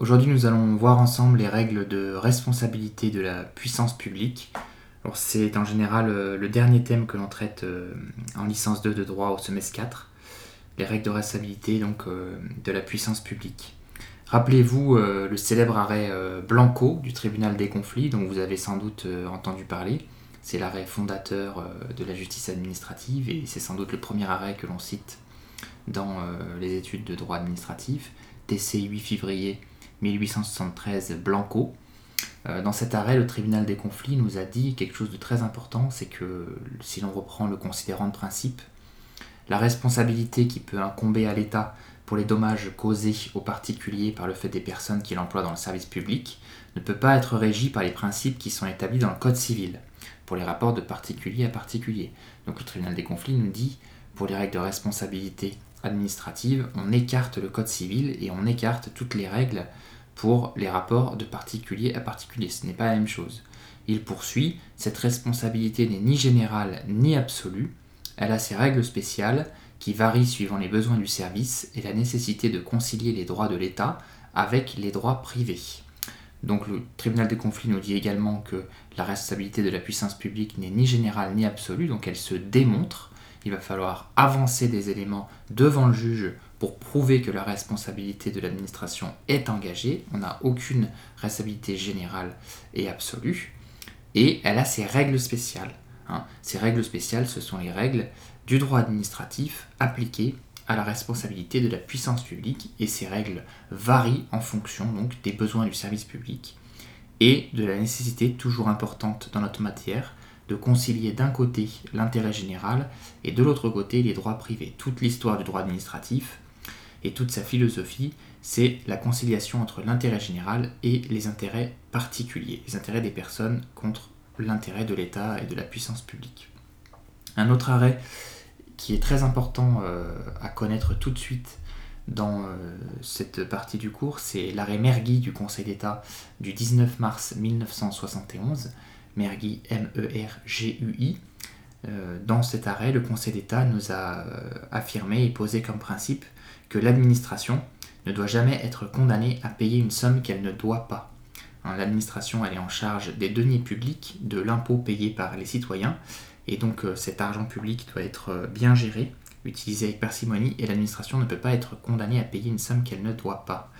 Aujourd'hui, nous allons voir ensemble les règles de responsabilité de la puissance publique. C'est en général euh, le dernier thème que l'on traite euh, en licence 2 de droit au semestre 4, les règles de responsabilité donc, euh, de la puissance publique. Rappelez-vous le célèbre arrêt Blanco du tribunal des conflits, dont vous avez sans doute entendu parler. C'est l'arrêt fondateur de la justice administrative et c'est sans doute le premier arrêt que l'on cite dans les études de droit administratif. TC 8 février 1873 Blanco. Euh, dans cet arrêt, le tribunal des conflits nous a dit quelque chose de très important, c'est que si l'on reprend le considérant de principe, la responsabilité qui peut incomber à l'État pour les dommages causés aux particuliers par le fait des personnes qu'il emploie dans le service public ne peut pas être régie par les principes qui sont établis dans le Code civil, pour les rapports de particulier à particulier. Donc le tribunal des conflits nous dit, pour les règles de responsabilité administrative, on écarte le Code civil et on écarte toutes les règles pour les rapports de particulier à particulier. Ce n'est pas la même chose. Il poursuit, cette responsabilité n'est ni générale ni absolue, elle a ses règles spéciales qui varient suivant les besoins du service et la nécessité de concilier les droits de l'État avec les droits privés. Donc le tribunal des conflits nous dit également que la responsabilité de la puissance publique n'est ni générale ni absolue, donc elle se démontre. Il va falloir avancer des éléments devant le juge pour prouver que la responsabilité de l'administration est engagée. On n'a aucune responsabilité générale et absolue. Et elle a ses règles spéciales. Hein. Ces règles spéciales, ce sont les règles du droit administratif appliquées à la responsabilité de la puissance publique. Et ces règles varient en fonction donc, des besoins du service public et de la nécessité toujours importante dans notre matière de concilier d'un côté l'intérêt général et de l'autre côté les droits privés. Toute l'histoire du droit administratif et toute sa philosophie, c'est la conciliation entre l'intérêt général et les intérêts particuliers, les intérêts des personnes contre l'intérêt de l'État et de la puissance publique. Un autre arrêt qui est très important euh, à connaître tout de suite dans euh, cette partie du cours, c'est l'arrêt Mergui du Conseil d'État du 19 mars 1971, Mergui M-E-R-G-U-I. Euh, dans cet arrêt, le Conseil d'État nous a affirmé et posé comme principe que l'administration ne doit jamais être condamnée à payer une somme qu'elle ne doit pas. Hein, l'administration, elle est en charge des deniers publics, de l'impôt payé par les citoyens, et donc euh, cet argent public doit être euh, bien géré, utilisé avec parcimonie, et l'administration ne peut pas être condamnée à payer une somme qu'elle ne doit pas.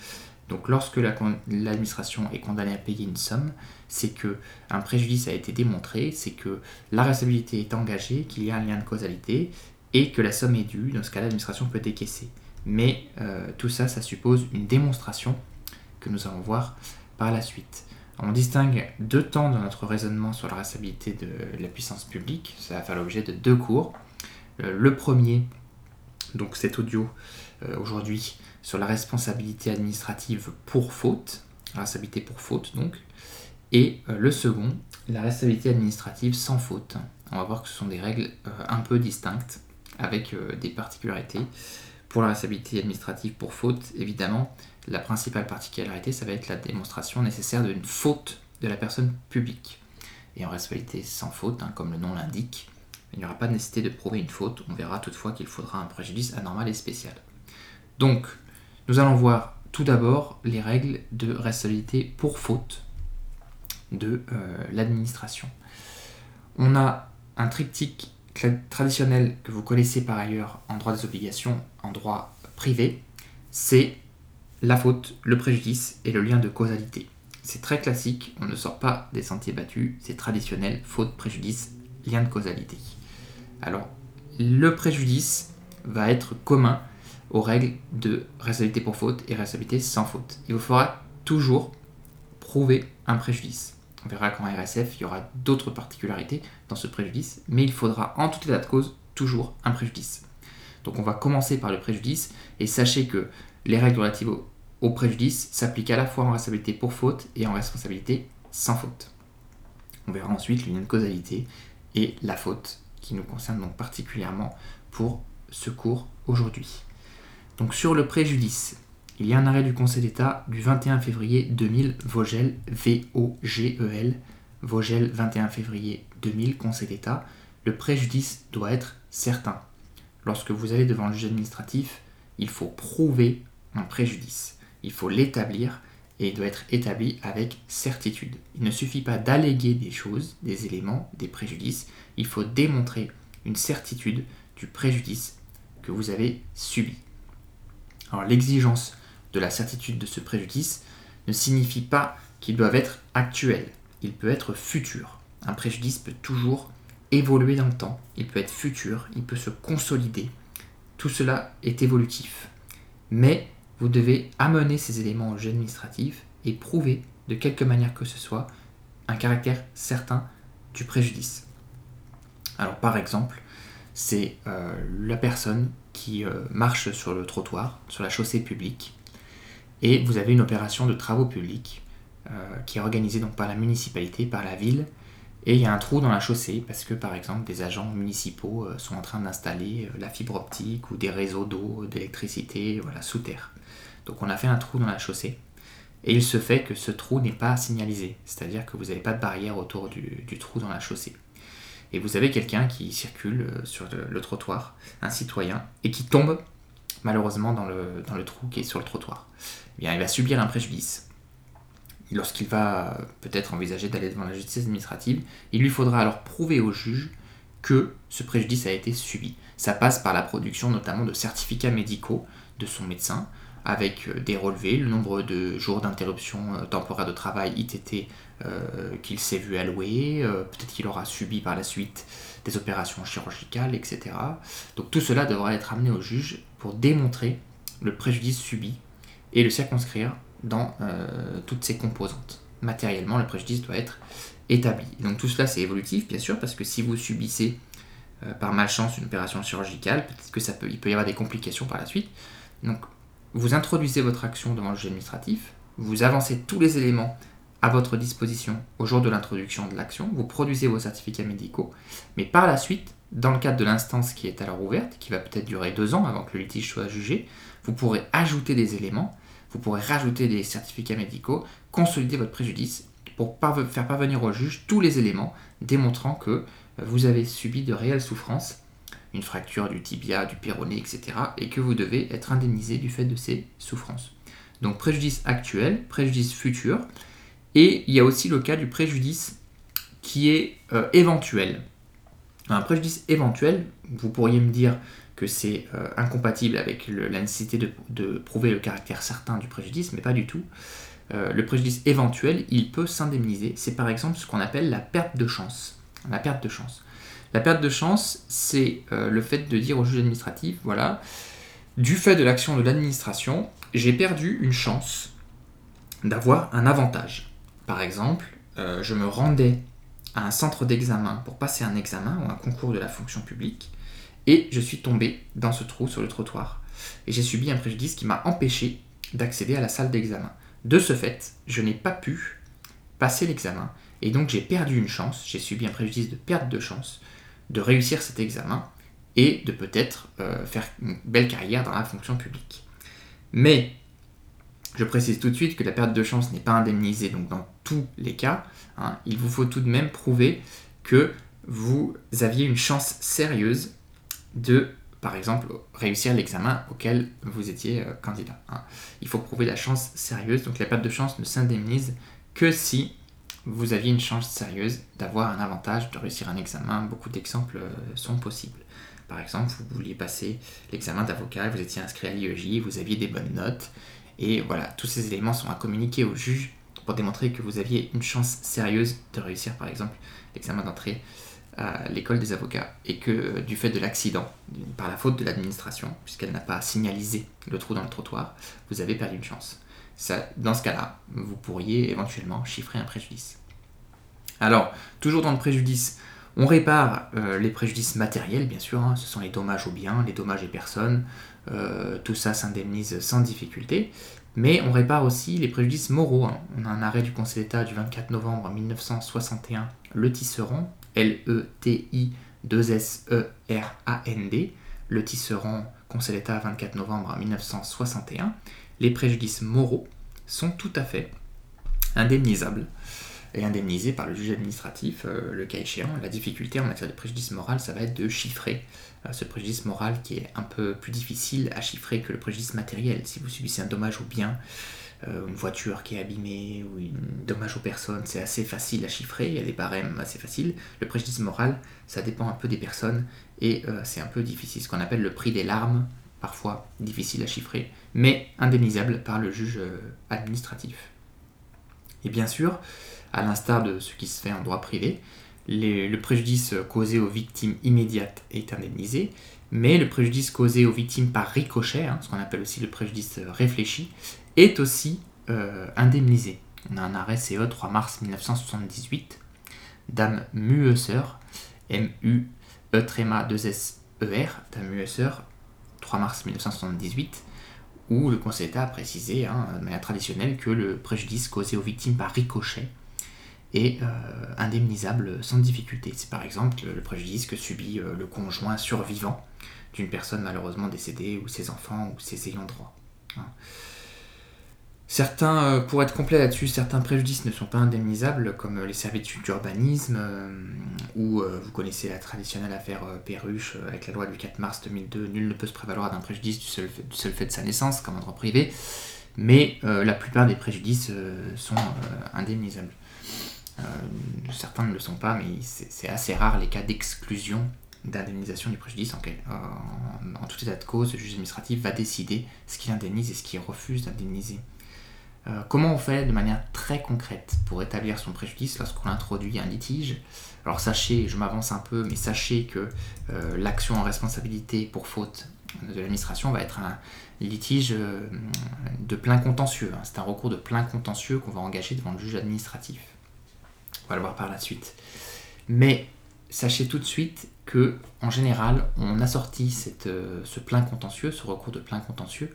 Donc lorsque l'administration est condamnée à payer une somme, c'est que un préjudice a été démontré, c'est que la responsabilité est engagée, qu'il y a un lien de causalité, et que la somme est due, dans ce cas l'administration peut décaisser. Mais euh, tout ça, ça suppose une démonstration que nous allons voir par la suite. On distingue deux temps dans notre raisonnement sur la responsabilité de la puissance publique. Ça va faire l'objet de deux cours. Euh, le premier, donc cet audio euh, aujourd'hui, sur la responsabilité administrative pour faute, la responsabilité pour faute donc, et le second, la responsabilité administrative sans faute. On va voir que ce sont des règles un peu distinctes avec des particularités. Pour la responsabilité administrative pour faute, évidemment, la principale particularité, ça va être la démonstration nécessaire d'une faute de la personne publique. Et en responsabilité sans faute, hein, comme le nom l'indique, il n'y aura pas de nécessité de prouver une faute. On verra toutefois qu'il faudra un préjudice anormal et spécial. Donc, nous allons voir tout d'abord les règles de responsabilité pour faute de euh, l'administration. On a un triptyque traditionnel que vous connaissez par ailleurs en droit des obligations, en droit privé, c'est la faute, le préjudice et le lien de causalité. C'est très classique, on ne sort pas des sentiers battus, c'est traditionnel, faute, préjudice, lien de causalité. Alors, le préjudice va être commun aux règles de responsabilité pour faute et responsabilité sans faute. Il vous faudra toujours prouver un préjudice. On verra qu'en RSF, il y aura d'autres particularités dans ce préjudice, mais il faudra en tout état de cause toujours un préjudice. Donc on va commencer par le préjudice, et sachez que les règles relatives au, préjudice s'appliquent à la fois en responsabilité pour faute et en responsabilité sans faute. On verra ensuite l'union de causalité et la faute, qui nous concerne donc particulièrement pour ce cours aujourd'hui. Donc sur le préjudice, il y a un arrêt du Conseil d'État du 21 février 2000, Vogel, V-O-G-E-L, Vogel, 21 février 2000, Conseil d'État. Le préjudice doit être certain. Lorsque vous allez devant le juge administratif, il faut prouver un préjudice. Il faut l'établir et il doit être établi avec certitude. Il ne suffit pas d'alléguer des choses, des éléments, des préjudices, il faut démontrer une certitude du préjudice que vous avez subi. Alors l'exigence de la certitude de ce préjudice ne signifie pas qu'ils doivent être actuels, il peut être futur. Un préjudice peut toujours évoluer dans le temps, il peut être futur, il peut se consolider. Tout cela est évolutif. Mais vous devez amener ces éléments au juge administratif et prouver de quelque manière que ce soit un caractère certain du préjudice. Alors par exemple, c'est euh, la personne qui euh, marche sur le trottoir, sur la chaussée publique, et vous avez une opération de travaux publics euh, qui est organisée donc par la municipalité, par la ville, et il y a un trou dans la chaussée parce que par exemple des agents municipaux sont en train d'installer la fibre optique ou des réseaux d'eau, d'électricité voilà, sous terre. Donc on a fait un trou dans la chaussée. Et il se fait que ce trou n'est pas signalisé, c'est-à-dire que vous n'avez pas de barrière autour du, trou dans la chaussée. Et vous avez quelqu'un qui circule euh, sur le, trottoir, un citoyen, et qui tombe malheureusement dans le trou qui est sur le trottoir. Il va subir un préjudice. Lorsqu'il va peut-être envisager d'aller devant la justice administrative, il lui faudra alors prouver au juge que ce préjudice a été subi. Ça passe par la production notamment de certificats médicaux de son médecin, avec euh, des relevés, le nombre de jours d'interruption euh, temporaire de travail ITT euh, qu'il s'est vu allouer, peut-être qu'il aura subi par la suite des opérations chirurgicales, etc. Donc tout cela devra être amené au juge pour démontrer le préjudice subi et le circonscrire dans toutes ses composantes. Matériellement, le préjudice doit être établi. Donc tout cela c'est évolutif bien sûr parce que si vous subissez par malchance une opération chirurgicale, peut-être que ça peut, il peut y avoir des complications par la suite. Donc vous introduisez votre action devant le juge administratif, vous avancez tous les éléments à votre disposition au jour de l'introduction de l'action, vous produisez vos certificats médicaux, mais par la suite, dans le cadre de l'instance qui est alors ouverte, qui va peut-être durer deux ans avant que le litige soit jugé, vous pourrez ajouter des éléments, vous pourrez rajouter des certificats médicaux, consolider votre préjudice pour faire parvenir au juge tous les éléments démontrant que vous avez subi de réelles souffrances une fracture du tibia, du péroné, etc. et que vous devez être indemnisé du fait de ces souffrances. Donc préjudice actuel, préjudice futur, et il y a aussi le cas du préjudice qui est euh, éventuel. Un préjudice éventuel, vous pourriez me dire que c'est euh, incompatible avec la nécessité de, prouver le caractère certain du préjudice, mais pas du tout. Euh, le préjudice éventuel, il peut s'indemniser. C'est par exemple ce qu'on appelle la perte de chance. La perte de chance. C'est euh, le fait de dire au juge administratif, voilà, du fait de l'action de l'administration, j'ai perdu une chance d'avoir un avantage. Par exemple, je me rendais à un centre d'examen pour passer un examen ou un concours de la fonction publique, et je suis tombé dans ce trou sur le trottoir. Et j'ai subi un préjudice qui m'a empêché d'accéder à la salle d'examen. De ce fait, je n'ai pas pu passer l'examen, et donc j'ai perdu une chance, j'ai subi un préjudice de perte de chance, de réussir cet examen et de peut-être euh, faire une belle carrière dans la fonction publique. Mais je précise tout de suite que la perte de chance n'est pas indemnisée, donc dans tous les cas, hein, il vous faut tout de même prouver que vous aviez une chance sérieuse de, par exemple, réussir l'examen auquel vous étiez euh, candidat. Hein. Il faut prouver la chance sérieuse, donc la perte de chance ne s'indemnise que si vous aviez une chance sérieuse d'avoir un avantage de réussir un examen. Beaucoup d'exemples euh, sont possibles. Par exemple, vous vouliez passer l'examen d'avocat, vous étiez inscrit à l'IEJ, vous aviez des bonnes notes, et voilà, tous ces éléments sont à communiquer au juge pour démontrer que vous aviez une chance sérieuse de réussir, par exemple, l'examen d'entrée à l'école des avocats, et que euh, du fait de l'accident, par la faute de l'administration, puisqu'elle n'a pas signalisé le trou dans le trottoir, vous avez perdu une chance dans ce cas-là, vous pourriez éventuellement chiffrer un préjudice. Alors, toujours dans le préjudice, on répare euh, les préjudices matériels, bien sûr, hein. ce sont les dommages aux biens, les dommages aux personnes, euh, tout ça s'indemnise sans difficulté, mais on répare aussi les préjudices moraux. Hein. On a un arrêt du Conseil d'État du 24 novembre 1961, le tisserand, L-E-T-I-2-S-E-R-A-N-D, le tisserand, Conseil d'État 24 novembre 1961, les préjudices moraux sont tout à fait indemnisables et indemnisés par le juge administratif, euh, le cas échéant. La difficulté en matière de préjudice moral, ça va être de chiffrer euh, ce préjudice moral qui est un peu plus difficile à chiffrer que le préjudice matériel. Si vous subissez un dommage au bien, une voiture qui est abîmée ou un dommage aux personnes, c'est assez facile à chiffrer, il y a des barèmes assez faciles. Le préjudice moral, ça dépend un peu des personnes et c'est un peu difficile. Ce qu'on appelle le prix des larmes, parfois difficile à chiffrer, mais indemnisable par le juge administratif. Et bien sûr, à l'instar de ce qui se fait en droit privé, le préjudice causé aux victimes immédiates est indemnisé, mais le préjudice causé aux victimes par ricochet, hein, ce qu'on appelle aussi le préjudice réfléchi, est aussi euh, indemnisé. On a un arrêt CE 3 mars 1978, Dame Muesser, M-U-E-2-S-E-R, Dame Muesser, 3 mars 1978, où le Conseil d'État a précisé hein, de manière traditionnelle que le préjudice causé aux victimes par ricochet est euh, indemnisable sans difficulté. C'est par exemple le préjudice que subit euh, le conjoint survivant d'une personne malheureusement décédée ou ses enfants ou ses ayants droit. Hein. Certains, euh, pour être complet là-dessus, certains préjudices ne sont pas indemnisables, comme les servitudes d'urbanisme, ou vous connaissez la traditionnelle affaire Perruche avec la loi du 4 mars 2002, nul ne peut se prévaloir d'un préjudice du seul, fait, de sa naissance, comme en droit privé, mais la plupart des préjudices sont indemnisables. Euh, certains ne le sont pas, mais c'est assez rare les cas d'exclusion d'indemnisation du préjudice. En, en, tout état de cause, le juge administratif va décider ce qu'il indemnise et ce qu'il refuse d'indemniser. Euh, comment on fait de manière très concrète pour établir son préjudice lorsqu'on introduit un litige? Alors sachez, je m'avance un peu, mais sachez que euh, l'action en responsabilité pour faute de l'administration va être un litige de plein contentieux. Hein. C'est un recours de plein contentieux qu'on va engager devant le juge administratif. On va le voir par la suite. Mais sachez tout de suite que, en général, on assortit euh, ce plein contentieux, ce recours de plein contentieux,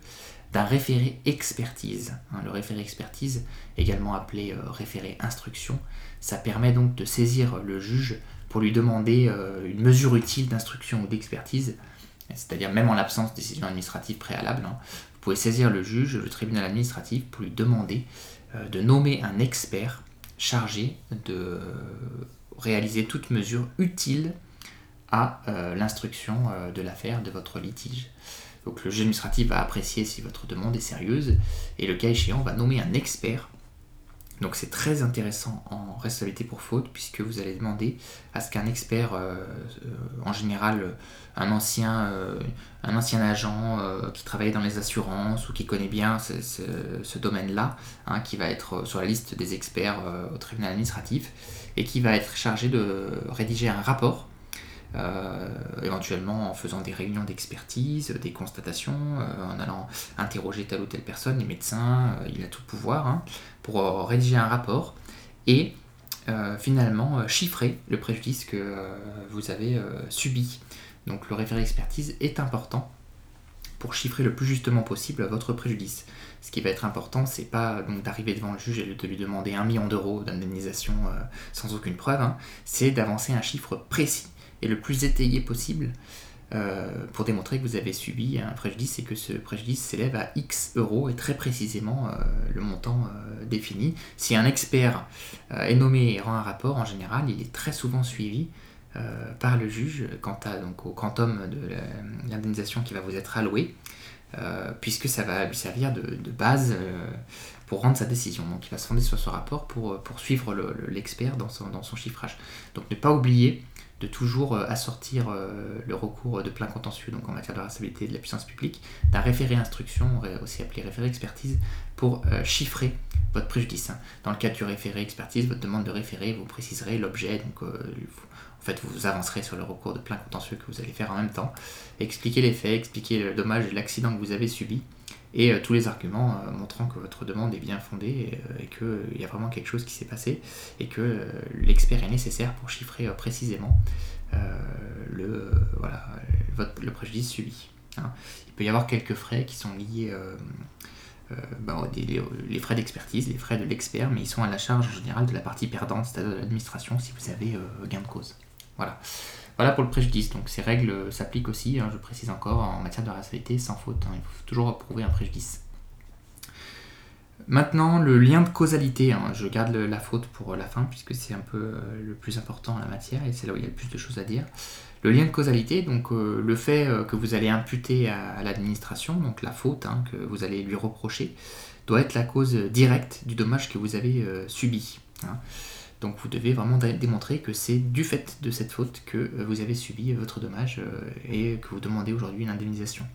d'un référé expertise. Hein, le référé expertise, également appelé euh, référé instruction, ça permet donc de saisir le juge pour lui demander euh, une mesure utile d'instruction ou d'expertise, c'est-à-dire même en l'absence de décision administrative préalable. Hein, vous pouvez saisir le juge, le tribunal administratif, pour lui demander de nommer un expert chargé de réaliser toute mesure utile à euh, l'instruction euh, de l'affaire, de votre litige. Donc le juge administratif va apprécier si votre demande est sérieuse et le cas échéant va nommer un expert. Donc c'est très intéressant en responsabilité pour faute puisque vous allez demander à ce qu'un expert, euh, euh, en général un ancien, euh, un ancien agent qui travaille dans les assurances ou qui connaît bien ce, domaine-là, hein, qui va être sur la liste des experts au tribunal administratif et qui va être chargé de rédiger un rapport euh, éventuellement en faisant des réunions d'expertise, des constatations, euh, en allant interroger telle ou telle personne, les médecins, euh, il a tout pouvoir, hein, pour rédiger un rapport et finalement chiffrer le préjudice que vous avez subi. Donc le référé expertise est important pour chiffrer le plus justement possible votre préjudice. Ce qui va être important, c'est pas donc d'arriver devant le juge et de lui demander un million d'euros d'indemnisation sans aucune preuve, hein. c'est d'avancer un chiffre précis et le plus étayé possible euh, pour démontrer que vous avez subi un préjudice et que ce préjudice s'élève à X euros et très précisément euh, le montant euh, défini. Si un expert est nommé et rend un rapport, en général, il est très souvent suivi par le juge quant à, donc, au quantum de l'indemnisation qui va vous être allouée, puisque ça va lui servir de, base pour rendre sa décision. Donc il va se fonder sur ce rapport pour, suivre l'expert dans son chiffrage. Donc ne pas oublier de toujours euh, assortir euh, le recours de plein contentieux, donc en matière de responsabilité de la puissance publique, d'un référé instruction, aussi appelé référé expertise, pour euh, chiffrer votre préjudice. Hein. Dans le cas du référé expertise, votre demande de référé, vous préciserez l'objet, donc en fait vous avancerez sur le recours de plein contentieux que vous allez faire en même temps, expliquer les faits, expliquer le dommage et l'accident que vous avez subi, et euh, tous les arguments euh, montrant que votre demande est bien fondée et, euh, qu'il y a vraiment quelque chose qui s'est passé et que l'expert est nécessaire pour chiffrer précisément le, voilà, le préjudice subi. Hein. Il peut y avoir quelques frais qui sont liés bah, les, frais d'expertise, les frais de l'expert, mais ils sont à la charge en général de la partie perdante, c'est-à-dire de l'administration si vous avez gain de cause. Voilà. Voilà pour le préjudice. Donc ces règles s'appliquent aussi, hein, je précise encore, en matière de responsabilité sans faute. Hein. il faut toujours prouver un préjudice. Maintenant, le lien de causalité. Hein. je garde la faute pour la fin puisque c'est un peu euh, le plus important en la matière et c'est là où il y a le plus de choses à dire. Le lien de causalité, donc euh, le fait euh, que vous allez imputer à, l'administration, donc la faute que vous allez lui reprocher, doit être la cause directe du dommage que vous avez subi. Donc vous devez vraiment démontrer que c'est du fait de cette faute que euh, vous avez subi votre dommage et que vous demandez aujourd'hui une indemnisation.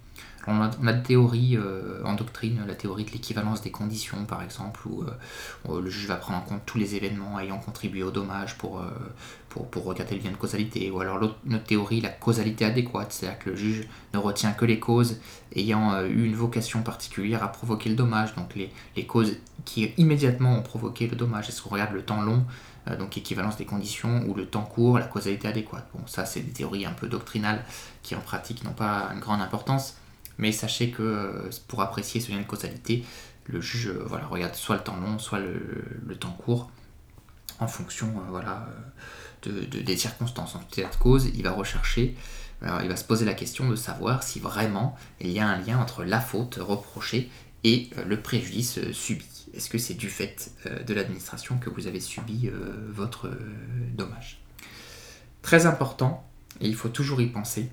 On a, des théories euh, en doctrine, la théorie de l'équivalence des conditions par exemple, où euh, le juge va prendre en compte tous les événements ayant contribué au dommage pour, euh, pour, regarder le lien de causalité, ou alors notre théorie, la causalité adéquate, c'est-à-dire que le juge ne retient que les causes ayant eu une vocation particulière à provoquer le dommage, donc les, les causes qui immédiatement ont provoqué le dommage. Est-ce qu'on regarde le temps long, donc équivalence des conditions, ou le temps court, la causalité adéquate Bon, ça c'est des théories un peu doctrinales qui en pratique n'ont pas une grande importance. Mais sachez que euh, pour apprécier ce lien de causalité, le juge euh, voilà, regarde soit le temps long, soit le, temps court, en fonction euh, voilà, de, des circonstances. En tout état de cause, il va rechercher, il va se poser la question de savoir si vraiment il y a un lien entre la faute reprochée et le préjudice subi. Est-ce que c'est du fait de l'administration que vous avez subi votre dommage? Très important, et il faut toujours y penser,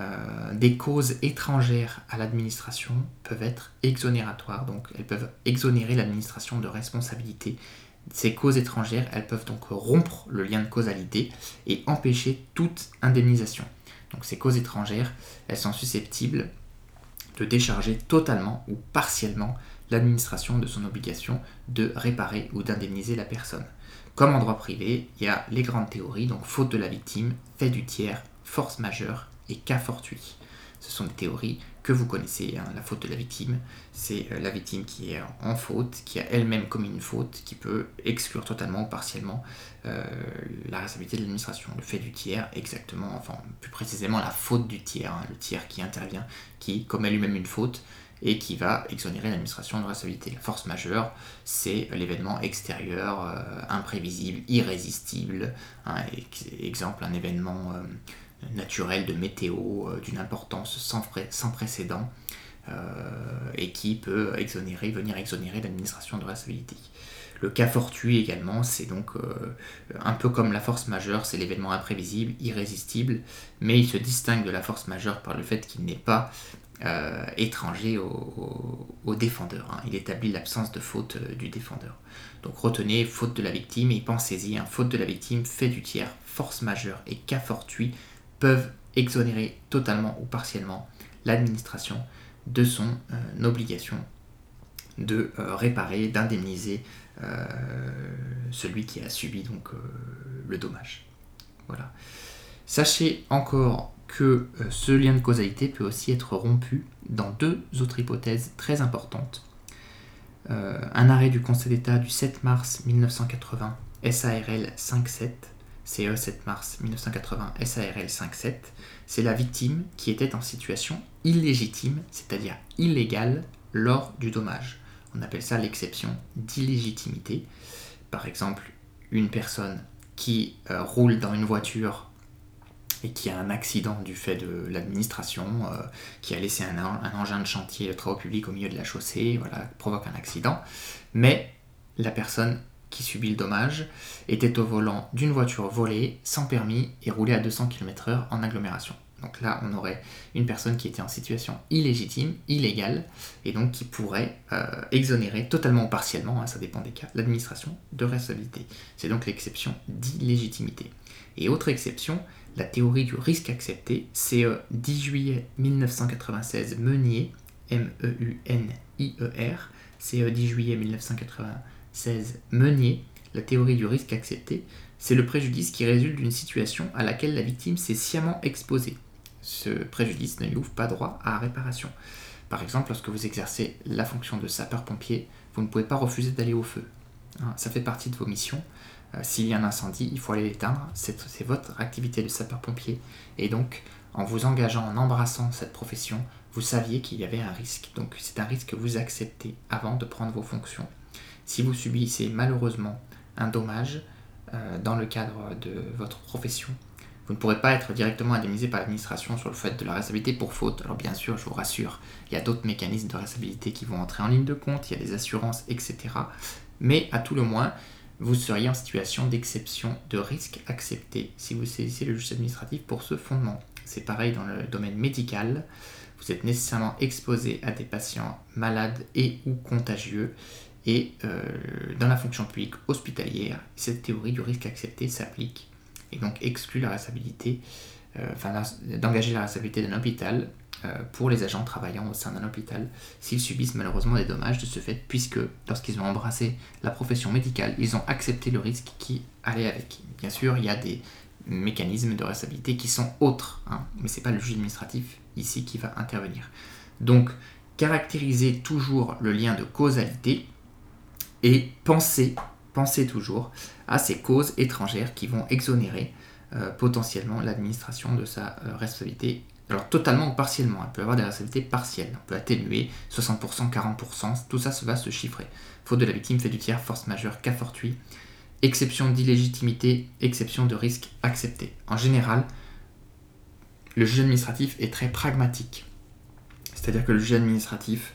euh, des causes étrangères à l'administration peuvent être exonératoires, donc elles peuvent exonérer l'administration de responsabilité. Ces causes étrangères, elles peuvent donc rompre le lien de causalité et empêcher toute indemnisation. Donc ces causes étrangères, elles sont susceptibles de décharger totalement ou partiellement l'administration de son obligation de réparer ou d'indemniser la personne. Comme en droit privé, il y a les grandes théories, donc faute de la victime, fait du tiers, force majeure et cas fortuit. Ce sont des théories que vous connaissez. Hein. La faute de la victime, c'est euh, la victime qui est en faute, qui a elle-même commis une faute, qui peut exclure totalement ou partiellement euh, la responsabilité de l'administration. Le fait du tiers, exactement, enfin plus précisément la faute du tiers, hein. le tiers qui intervient, qui commet lui-même une faute et qui va exonérer l'administration de responsabilité. La force majeure, c'est l'événement extérieur, euh, imprévisible, irrésistible. Hein. exemple, un événement naturel de météo euh, d'une importance sans, précédent euh, et qui peut exonérer, venir exonérer l'administration de responsabilité. Le cas fortuit également, c'est donc euh, un peu comme la force majeure, c'est l'événement imprévisible, irrésistible, mais il se distingue de la force majeure par le fait qu'il n'est pas étranger au, défendeur. Hein. Il établit l'absence de faute du défendeur. Donc retenez faute de la victime et pensez-y, un faute de la victime, fait du tiers, force majeure et cas fortuit peuvent exonérer totalement ou partiellement l'administration de son euh, obligation de euh, réparer, d'indemniser euh, celui qui a subi donc le dommage. Voilà. Sachez encore que ce lien de causalité peut aussi être rompu dans deux autres hypothèses très importantes. un arrêt du Conseil d'État du 7 mars 1980, SARL 57, CE 7 mars 1980 SARL 57, c'est la victime qui était en situation illégitime, c'est-à-dire illégale, lors du dommage. On appelle ça l'exception d'illégitimité. Par exemple, une personne qui euh, roule dans une voiture et qui a un accident du fait de l'administration, euh, qui a laissé un, engin de chantier de travaux publics au milieu de la chaussée, voilà, provoque un accident, mais la personne qui subit le dommage, était au volant d'une voiture volée, sans permis et roulait à 200 km/h en agglomération. Donc là, on aurait une personne qui était en situation illégitime, illégale, et donc qui pourrait euh, exonérer totalement ou partiellement, hein, ça dépend des cas, l'administration de responsabilité. C'est donc l'exception d'illégitimité. Et autre exception, la théorie du risque accepté, c'est 10 juillet 1996 Meunier, M-E-U-N-I-E-R, c'est 10 juillet 1996 16. Meunier, la théorie du risque accepté, c'est le préjudice qui résulte d'une situation à laquelle la victime s'est sciemment exposée. Ce préjudice ne lui ouvre pas droit à réparation. Par exemple, lorsque vous exercez la fonction de sapeur-pompier, vous ne pouvez pas refuser d'aller au feu. Hein, ça fait partie de vos missions. Euh, s'il y a un incendie, il faut aller l'éteindre. C'est votre activité de sapeur-pompier. Et donc, en vous engageant, en embrassant cette profession, vous saviez qu'il y avait un risque. Donc, c'est un risque que vous acceptez avant de prendre vos fonctions. Si vous subissez malheureusement un dommage euh, dans le cadre de votre profession, vous ne pourrez pas être directement indemnisé par l'administration sur le fait de la responsabilité pour faute. Alors bien sûr, je vous rassure, il y a d'autres mécanismes de responsabilité qui vont entrer en ligne de compte, il y a des assurances, etc. Mais à tout le moins, vous seriez en situation d'exception de risque accepté si vous saisissez le juge administratif pour ce fondement. C'est pareil dans le domaine médical. vous êtes nécessairement exposé à des patients malades et ou contagieux. Et euh, dans la fonction publique hospitalière, cette théorie du risque accepté s'applique et donc exclut la responsabilité, euh, d'engager la responsabilité d'un hôpital pour les agents travaillant au sein d'un hôpital s'ils subissent malheureusement des dommages de ce fait, puisque lorsqu'ils ont embrassé la profession médicale, ils ont accepté le risque qui allait avec. Bien sûr, il y a des mécanismes de responsabilité qui sont autres, hein, mais ce n'est pas le juge administratif ici qui va intervenir. Donc, caractériser toujours le lien de causalité et penser, penser toujours à ces causes étrangères qui vont exonérer euh, potentiellement l'administration de sa euh, responsabilité alors totalement ou partiellement, elle peut avoir des responsabilités partielles, on peut atténuer 60%, 40%, tout ça va se chiffrer. Faute de la victime, fait du tiers, force majeure, cas fortuit, exception d'illégitimité, exception de risque accepté. En général, le juge administratif est très pragmatique. C'est-à-dire que le juge administratif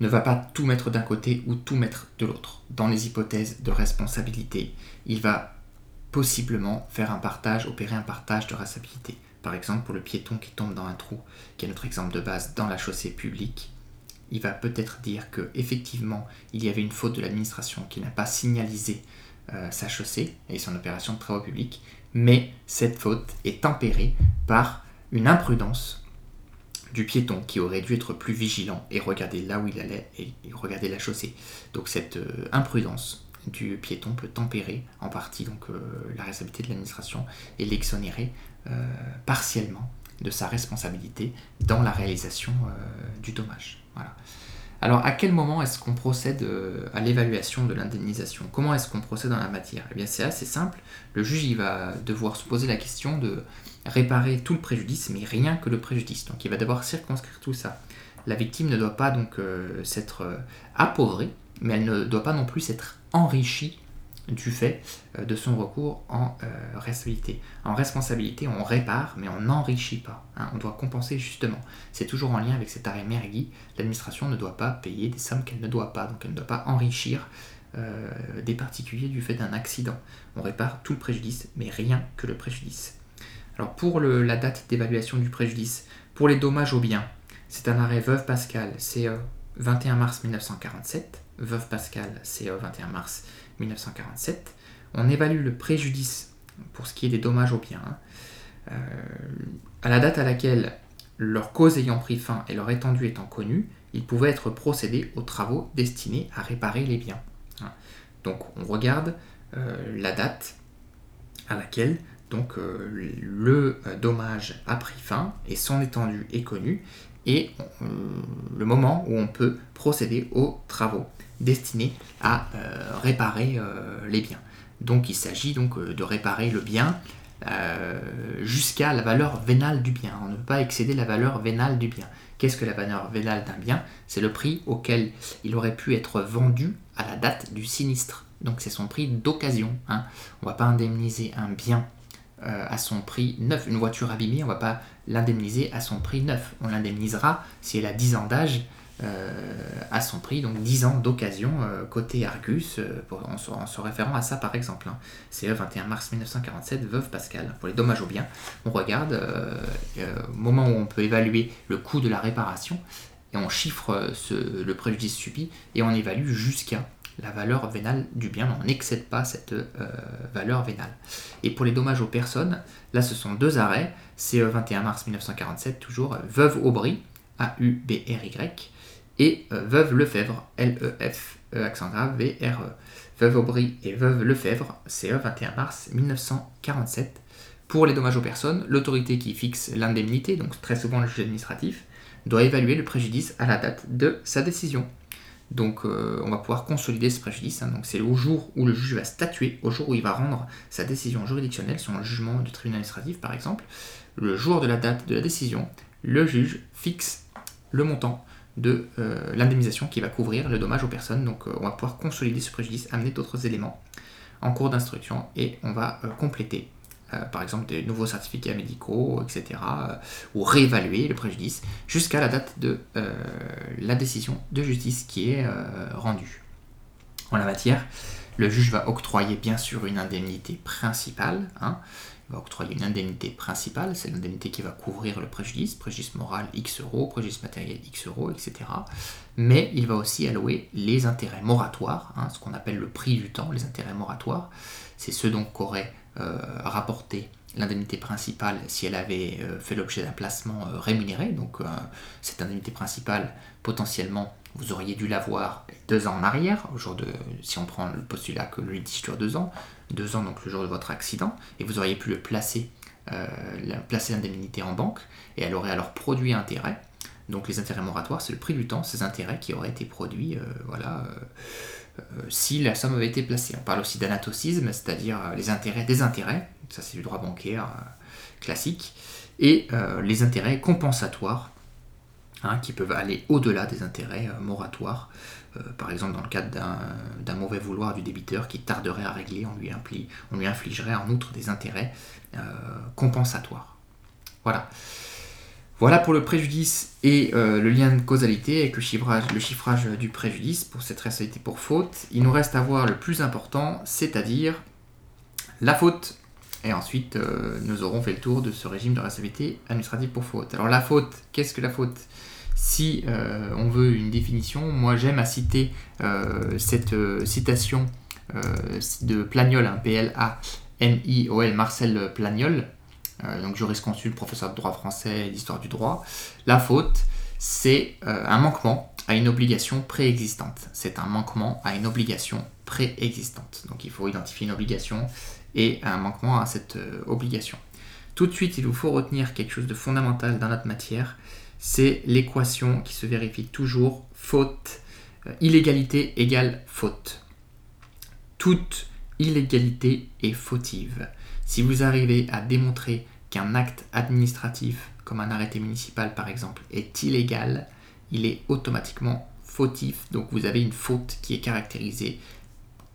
ne va pas tout mettre d'un côté ou tout mettre de l'autre. Dans les hypothèses de responsabilité, il va possiblement faire un partage, opérer un partage de responsabilité. Par exemple, pour le piéton qui tombe dans un trou, qui est notre exemple de base dans la chaussée publique, il va peut-être dire que effectivement il y avait une faute de l'administration qui n'a pas signalisé euh, sa chaussée et son opération de travaux publics, mais cette faute est tempérée par une imprudence du piéton qui aurait dû être plus vigilant et regarder là où il allait et regarder la chaussée. Donc cette euh, imprudence du piéton peut tempérer en partie donc euh, la responsabilité de l'administration et l'exonérer partiellement de sa responsabilité dans la réalisation euh, du dommage. Alors à quel moment est-ce qu'on procède à l'évaluation de l'indemnisation? Comment est-ce qu'on procède dans la matière? Eh bien c'est assez simple. Le juge il va devoir se poser la question de réparer tout le préjudice, mais rien que le préjudice. Donc il va devoir circonscrire tout ça. La victime ne doit pas donc s'être appauvrie, mais elle ne doit pas non plus s'être enrichie du fait euh, de son recours en euh, responsabilité. En responsabilité, on répare, mais on n'enrichit pas. Hein. on doit compenser justement. C'est toujours en lien avec cet arrêt Mergui. L'administration ne doit pas payer des sommes qu'elle ne doit pas, donc elle ne doit pas enrichir euh, des particuliers du fait d'un accident. On répare tout le préjudice, mais rien que le préjudice. Alors pour la date d'évaluation du préjudice, pour les dommages aux biens, c'est un arrêt Veuve Pascal, c'est 21 mars 1947. Veuve Pascal, c'est 21 mars 1947. On évalue le préjudice pour ce qui est des dommages aux biens. Hein. Euh, à la date à laquelle leur cause ayant pris fin et leur étendue étant connue, il pouvait être procédé aux travaux destinés à réparer les biens. Hein. Donc on regarde euh, la date à laquelle euh, le dommage a pris fin et son étendue est connue et le moment où on peut procéder aux travaux destinés à euh, réparer euh, les biens. Donc il s'agit donc euh, de réparer le bien jusqu'à la valeur vénale du bien. On ne peut pas excéder la valeur vénale du bien. Qu'est-ce que la valeur vénale d'un bien? C'est le prix auquel il aurait pu être vendu à la date du sinistre. Donc c'est son prix d'occasion. Hein. On ne va pas indemniser un bien à son prix neuf. Une voiture abîmée, on ne va pas l'indemniser à son prix neuf. On l'indemnisera si elle a 10 ans d'âge à son prix, donc 10 ans d'occasion euh, côté Argus, euh, en, se, référant à ça par exemple. Hein. C'est le 21 mars 1947, Veuve Pascal. Pour les dommages aux biens, on regarde au moment où on peut évaluer le coût de la réparation, et on chiffre le préjudice subi, et on évalue jusqu'à la valeur vénale du bien, on n'excède pas cette valeur vénale. Et pour les dommages aux personnes, là ce sont deux arrêts, c'est 21 mars 1947 toujours, Veuve Aubry, A-U-B-R-Y, et euh, Veuve Lefebvre, L-E-F, E accent grave, V-R-E. Veuve Aubry et Veuve Lefebvre, CE 21 mars 1947. Pour les dommages aux personnes, l'autorité qui fixe l'indemnité, donc très souvent le juge administratif, doit évaluer le préjudice à la date de sa décision. Donc euh, on va pouvoir consolider ce préjudice. Hein. c'est au jour où le juge va statuer, au jour où il va rendre sa décision juridictionnelle sur le jugement du tribunal administratif par exemple. Le jour de la date de la décision, le juge fixe le montant de euh, l'indemnisation qui va couvrir le dommage aux personnes. Donc euh, on va pouvoir consolider ce préjudice, amener d'autres éléments en cours d'instruction et on va euh, compléter par exemple des nouveaux certificats médicaux, etc. ou réévaluer le préjudice jusqu'à la date de la décision de justice qui est rendue. En la matière, Le juge va octroyer bien sûr une indemnité principale. Hein. Va octroyer une indemnité principale, c'est l'indemnité qui va couvrir le préjudice, préjudice moral X euros, préjudice matériel X euros, etc. Mais il va aussi allouer les intérêts moratoires, hein, ce qu'on appelle le prix du temps, les intérêts moratoires. C'est ceux donc qu'aurait euh, rapporté l'indemnité principale si elle avait euh, fait l'objet d'un placement euh, rémunéré. Donc cette indemnité principale, potentiellement, vous auriez dû l'avoir deux ans en arrière, au jour de, si on prend le postulat que le litige dure deux ans, deux ans donc le jour de votre accident, et vous auriez pu le placer, placer l'indemnité en banque, et elle aurait alors produit intérêt. Donc les intérêts moratoires, c'est le prix du temps, ces intérêts qui auraient été produits, voilà euh, si la somme avait été placée. On parle aussi d'anatocisme, c'est-à-dire euh, les intérêts des intérêts, ça c'est du droit bancaire euh, classique, et les intérêts compensatoires, hein, qui peuvent aller au-delà des intérêts moratoires. par exemple, dans le cadre d'un mauvais vouloir du débiteur qui tarderait à régler, on lui, infligerait en outre des intérêts compensatoires. Voilà. Voilà pour le préjudice et euh, le lien de causalité avec le chiffrage, du préjudice pour cette responsabilité pour faute. Il nous reste à voir le plus important, c'est-à-dire la faute. Et ensuite, euh, nous aurons fait le tour de ce régime de responsabilité administrative pour faute. Alors la faute, qu'est-ce que la faute? Si euh, on veut une définition, moi j'aime à citer cette citation de Plagnol, un P-L-A-N-I-O-L, Marcel Plagnol, euh, donc jurisconsulte, professeur de droit français et d'histoire du droit. La faute, c'est euh, un manquement à une obligation préexistante. C'est un manquement à une obligation préexistante. Donc il faut identifier une obligation et un manquement à cette euh, obligation. Tout de suite, il vous faut retenir quelque chose de fondamental dans notre matière, c'est l'équation qui se vérifie toujours, faute, illégalité égale faute. Toute illégalité est fautive. Si vous arrivez à démontrer qu'un acte administratif, comme un arrêté municipal par exemple, est illégal, il est automatiquement fautif. Donc vous avez une faute qui est caractérisée.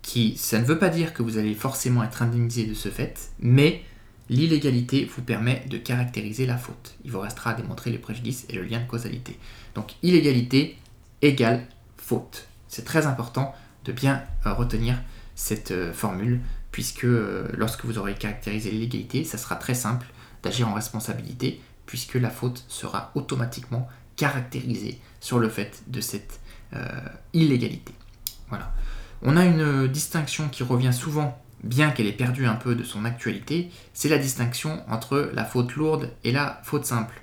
Qui, ça ne veut pas dire que vous allez forcément être indemnisé de ce fait, mais l'illégalité vous permet de caractériser la faute. Il vous restera à démontrer les préjudices et le lien de causalité. Donc illégalité égale faute. C'est très important de bien euh, retenir cette euh, formule puisque euh, lorsque vous aurez caractérisé l'illégalité, ça sera très simple d'agir en responsabilité, puisque la faute sera automatiquement caractérisée sur le fait de cette illégalité. Voilà. On a une distinction qui revient souvent, bien qu'elle ait perdu un peu de son actualité, c'est la distinction entre la faute lourde et la faute simple.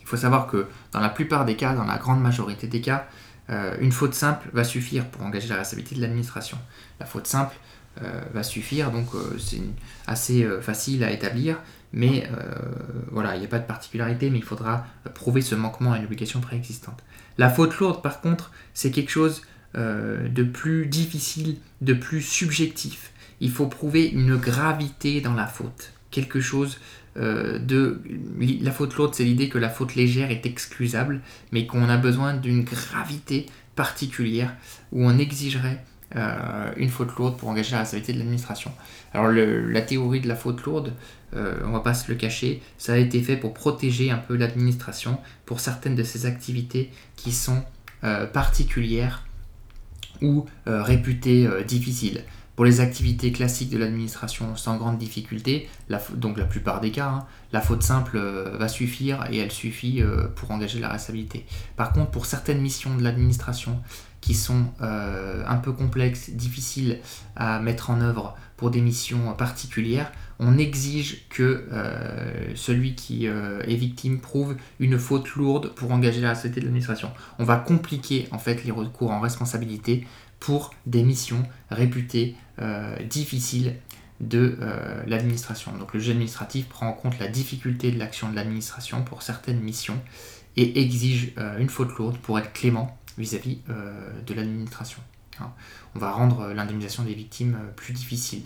Il faut savoir que dans la plupart des cas, dans la grande majorité des cas, euh, une faute simple va suffire pour engager la responsabilité de l'administration. La faute simple, euh, va suffire. Donc euh, c'est assez facile à établir, mais voilà, il n'y a pas de particularité, mais il faudra prouver ce manquement à une obligation préexistante. La faute lourde, par contre, c'est quelque chose de plus difficile, de plus subjectif. Il faut prouver une gravité dans la faute. Quelque chose de... La faute lourde, c'est l'idée que la faute légère est excusable, mais qu'on a besoin d'une gravité particulière, où on exigerait euh, une faute lourde pour engager la responsabilité de l'administration. Alors la théorie de la faute lourde, euh, on va pas se le cacher, ça a été fait pour protéger un peu l'administration pour certaines de ses activités qui sont euh, particulières ou réputées difficiles. Pour les activités classiques de l'administration sans grande difficulté, donc la plupart des cas, hein, la faute simple va suffire et elle suffit pour engager la responsabilité. Par contre, pour certaines missions de l'administration qui sont euh, un peu complexes, difficiles à mettre en œuvre pour des missions particulières, on exige que euh, celui qui euh, est victime prouve une faute lourde pour engager la société de l'administration. On va compliquer en fait les recours en responsabilité pour des missions réputées difficiles de l'administration. Donc le juge administratif prend en compte la difficulté de l'action de l'administration pour certaines missions et exige une faute lourde pour être clément vis-à-vis euh, de l'administration. Hein. On va rendre l'indemnisation des victimes euh, plus difficile.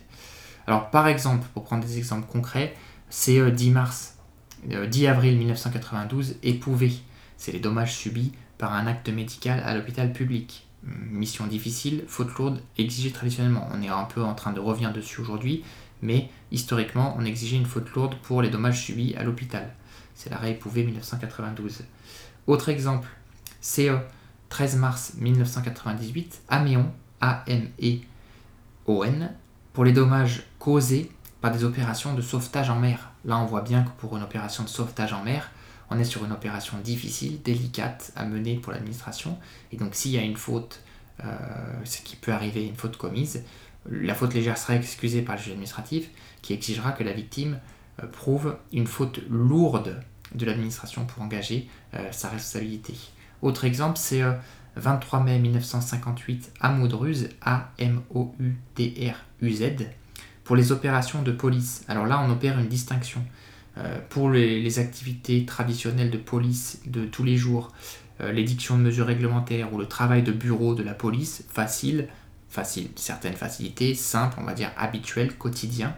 Alors par exemple, pour prendre des exemples concrets, c'est 10 euh, mars, 10 avril 1992, éprouvé. C'est les dommages subis par un acte médical à l'hôpital public. Mission difficile, faute lourde, exigée traditionnellement. On est un peu en train de revenir dessus aujourd'hui, mais historiquement, on exigeait une faute lourde pour les dommages subis à l'hôpital. C'est l'arrêt éprouvé 1992. Autre exemple, c'est 13 mars 1998, Améon, A-M-E, ON, pour les dommages causés par des opérations de sauvetage en mer. Là, on voit bien que pour une opération de sauvetage en mer, on est sur une opération difficile, délicate à mener pour l'administration. Et donc, s'il y a une faute, euh, ce qui peut arriver, une faute commise, la faute légère sera excusée par le juge administratif, qui exigera que la victime euh, prouve une faute lourde de l'administration pour engager euh, sa responsabilité. Autre exemple, c'est 23 mai 1958 à Moudruz, A-M-O-U-D-R-U-Z, pour les opérations de police. Alors là, on opère une distinction. Euh, pour les, activités traditionnelles de police de tous les jours, euh, l'édiction de mesures réglementaires ou le travail de bureau de la police, facile, facile, certaines facilités, simple, on va dire habituel, quotidien.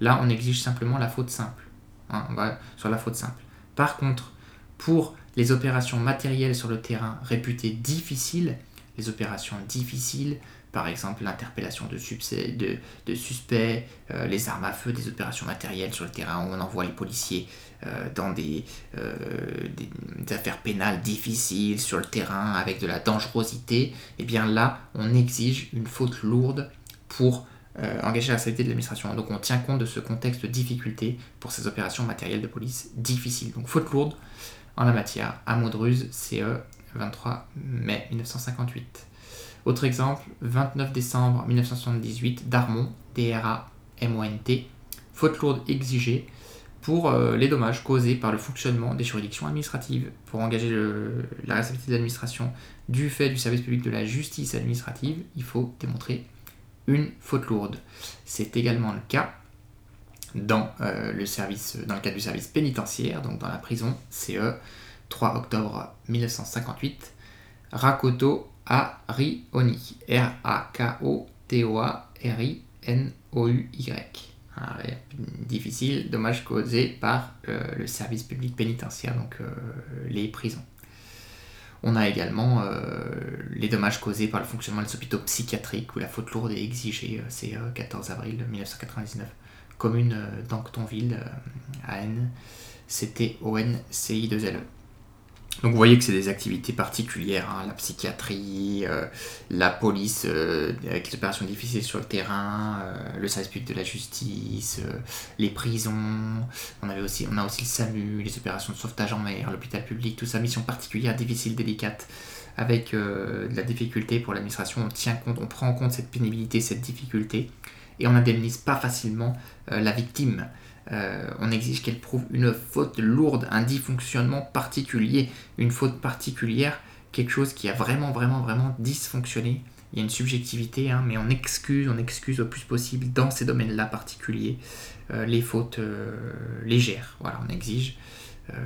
Là, on exige simplement la faute simple. Hein, sur la faute simple. Par contre, pour les opérations matérielles sur le terrain réputées difficiles, les opérations difficiles, par exemple l'interpellation de, suspects, euh, les armes à feu, des opérations matérielles sur le terrain où on envoie les policiers euh, dans des, euh, des, affaires pénales difficiles sur le terrain avec de la dangerosité, et eh bien là on exige une faute lourde pour engager la sécurité de l'administration. Donc on tient compte de ce contexte de difficulté pour ces opérations matérielles de police difficiles. Donc faute lourde, en la matière à Maudruz, CE 23 mai 1958. Autre exemple, 29 décembre 1978, Darmon, D-R-A-M-O-N-T, faute lourde exigée pour euh, les dommages causés par le fonctionnement des juridictions administratives. Pour engager la responsabilité de l'administration du fait du service public de la justice administrative, il faut démontrer une faute lourde. C'est également le cas dans, euh, le service, dans le cadre du service pénitentiaire, donc dans la prison CE, 3 octobre 1958, Rakoto Arioni, R-A-K-O-T-O-A-R-I-N-O-U-Y. Difficile, dommage causé par euh, le service public pénitentiaire, donc euh, les prisons. On a également les dommages causés par le fonctionnement des hôpitaux psychiatriques où la faute lourde est exigée, c'est 14 avril 1999 commune euh, d'Anctonville à euh, N. C'était ONCI2LE. Donc vous voyez que c'est des activités particulières, hein. la psychiatrie, euh, la police avec les opérations difficiles sur le terrain, le service public de la justice, les prisons, on, avait aussi, on a aussi le SAMU, les opérations de sauvetage en mer, l'hôpital public, tout ça, mission particulière, difficile, délicate, avec de la difficulté pour l'administration, on tient compte, on prend en compte cette pénibilité, cette difficulté, et on n'indemnise pas facilement euh, la victime. Euh, on exige qu'elle prouve une faute lourde, un dysfonctionnement particulier, une faute particulière, quelque chose qui a vraiment, vraiment, vraiment dysfonctionné. Il y a une subjectivité, hein, mais on excuse, on excuse au plus possible dans ces domaines-là particuliers euh, les fautes légères. Voilà, on exige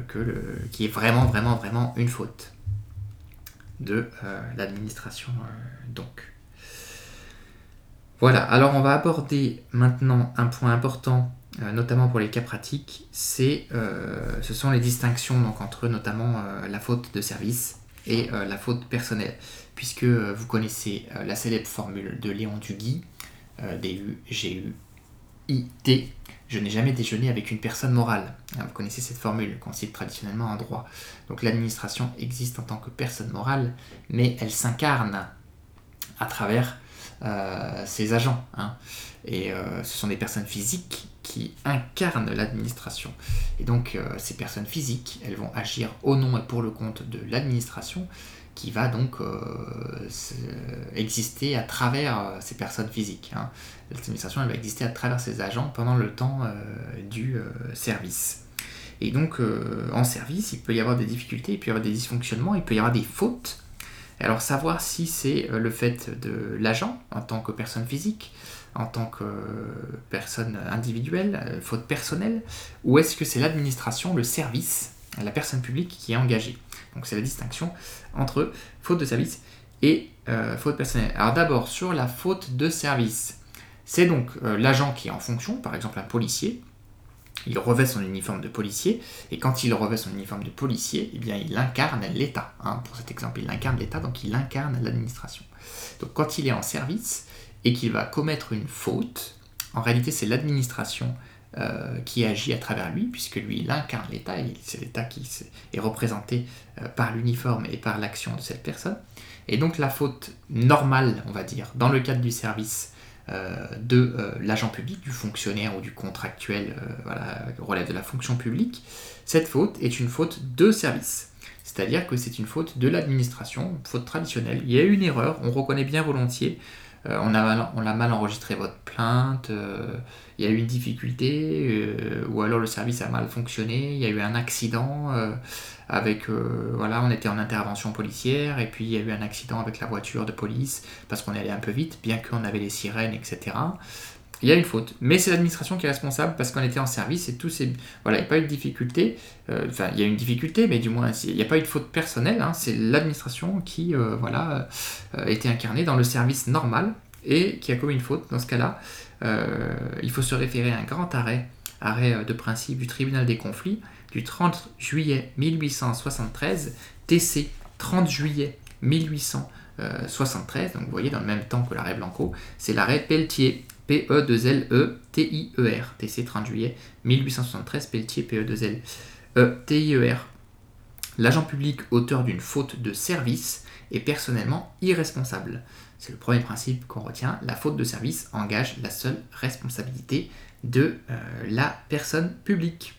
que le, qu'il y ait vraiment, vraiment, vraiment une faute de l'administration. donc. Voilà, alors on va aborder maintenant un point important, euh, notamment pour les cas pratiques, c'est, euh, ce sont les distinctions donc, entre notamment euh, la faute de service et la faute personnelle, puisque vous connaissez la célèbre formule de Léon Duguy, D-U-G-U-I-T, je n'ai jamais déjeuné avec une personne morale. Hein, vous connaissez cette formule qu'on cite traditionnellement en droit. Donc l'administration existe en tant que personne morale, mais elle s'incarne à travers euh, ses agents. Hein. Et euh, ce sont des personnes physiques qui incarnent l'administration. Et donc euh, ces personnes physiques, elles vont agir au nom et pour le compte de l'administration qui va donc exister à travers ces personnes physiques. Hein. L'administration, va exister à travers ses agents pendant le temps du service. Et donc, en service, il peut y avoir des difficultés, il peut y avoir des dysfonctionnements, il peut y avoir des fautes alors savoir si c'est euh, le fait de l'agent en tant que personne physique, en tant que personne individuelle, euh, faute personnelle, ou est-ce que c'est l'administration, le service, la personne publique qui est engagée? Donc c'est la distinction entre faute de service et euh, faute personnelle. Alors d'abord sur la faute de service, c'est donc l'agent qui est en fonction, par exemple un policier, il revêt son uniforme de policier, et quand il revêt son uniforme de policier, eh bien, il incarne l'État. Hein. Pour cet exemple, il incarne l'État, donc il incarne l'administration. Donc quand il est en service et qu'il va commettre une faute, en réalité, c'est l'administration euh, qui agit à travers lui, puisque lui, il incarne l'État, c'est l'État qui est représenté euh, par l'uniforme et par l'action de cette personne. Et donc la faute normale, on va dire, dans le cadre du service, de l'agent public, du fonctionnaire ou du contractuel, relève de la fonction publique, cette faute est une faute de service. C'est-à-dire que c'est une faute de l'administration, faute traditionnelle. Il y a eu une erreur, on reconnaît bien volontiers. Euh, on, a, on a mal enregistré votre plainte, euh, il y a eu une difficulté, euh, ou alors le service a mal fonctionné, il y a eu un accident avec, voilà, on était en intervention policière, et puis il y a eu un accident avec la voiture de police, parce qu'on allait un peu vite, bien qu'on avait les sirènes, etc il y a une faute. Mais c'est l'administration qui est responsable parce qu'on était en service et tout c'est Voilà, il n'y a pas eu de difficulté. Euh, enfin, il y a une difficulté, mais du moins, il n'y a pas eu de faute personnelle. Hein. c'est l'administration qui, euh, voilà, euh, était incarnée dans le service normal et qui a commis une faute. Dans ce cas-là, il faut se référer à un grand arrêt, arrêt de principe du tribunal des conflits du 30 juillet 1873, TC 30 juillet 1873, donc vous voyez dans le même temps que l'arrêt Blanco, c'est l'arrêt Pelletier P-E-2-L-E-T-I-E-R. TC 30 juillet 1873, Pelletier P-E-2-L. E, T-I-E-R. L'agent public auteur d'une faute de service est personnellement irresponsable. C'est le premier principe qu'on retient. La faute de service engage la seule responsabilité de euh, la personne publique.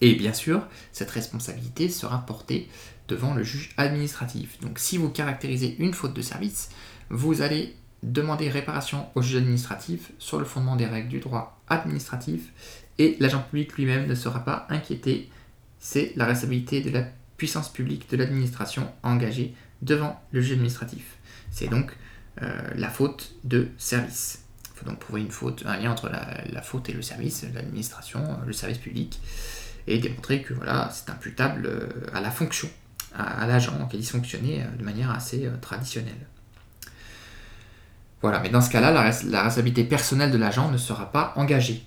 Et bien sûr, cette responsabilité sera portée devant le juge administratif. Donc si vous caractérisez une faute de service, vous allez demander réparation au juge administratif sur le fondement des règles du droit administratif et l'agent public lui-même ne sera pas inquiété. C'est la responsabilité de la puissance publique de l'administration engagée devant le juge administratif. C'est donc euh, la faute de service. Il faut donc prouver une faute, un lien entre la, faute et le service, l'administration, le service public, et démontrer que voilà, c'est imputable euh, à la fonction, à, l'agent qui a dysfonctionné euh, de manière assez traditionnelle. Voilà, mais dans ce cas-là, la, responsabilité personnelle de l'agent ne sera pas engagée.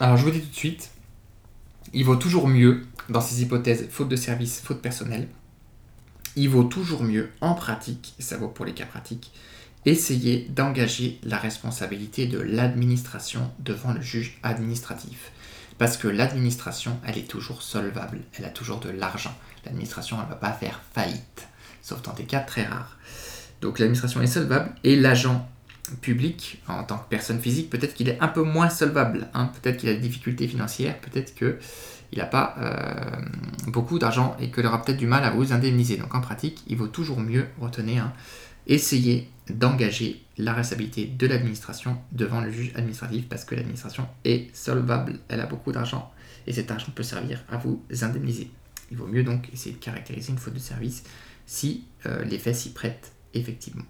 Alors je vous dis tout de suite, il vaut toujours mieux, dans ces hypothèses faute de service, faute personnelle, il vaut toujours mieux en pratique, ça vaut pour les cas pratiques, essayer d'engager la responsabilité de l'administration devant le juge administratif. Parce que l'administration, elle est toujours solvable, elle a toujours de l'argent. L'administration, elle ne va pas faire faillite, sauf dans des cas très rares. Donc l'administration est solvable et l'agent public, en tant que personne physique, peut-être qu'il est un peu moins solvable. Hein. Peut-être qu'il a des difficultés financières, peut-être qu'il n'a pas euh, beaucoup d'argent et qu'il aura peut-être du mal à vous indemniser. Donc en pratique, il vaut toujours mieux retenir, hein, essayer d'engager la responsabilité de l'administration devant le juge administratif parce que l'administration est solvable, elle a beaucoup d'argent et cet argent peut servir à vous indemniser. Il vaut mieux donc essayer de caractériser une faute de service si euh, les faits s'y prêtent effectivement.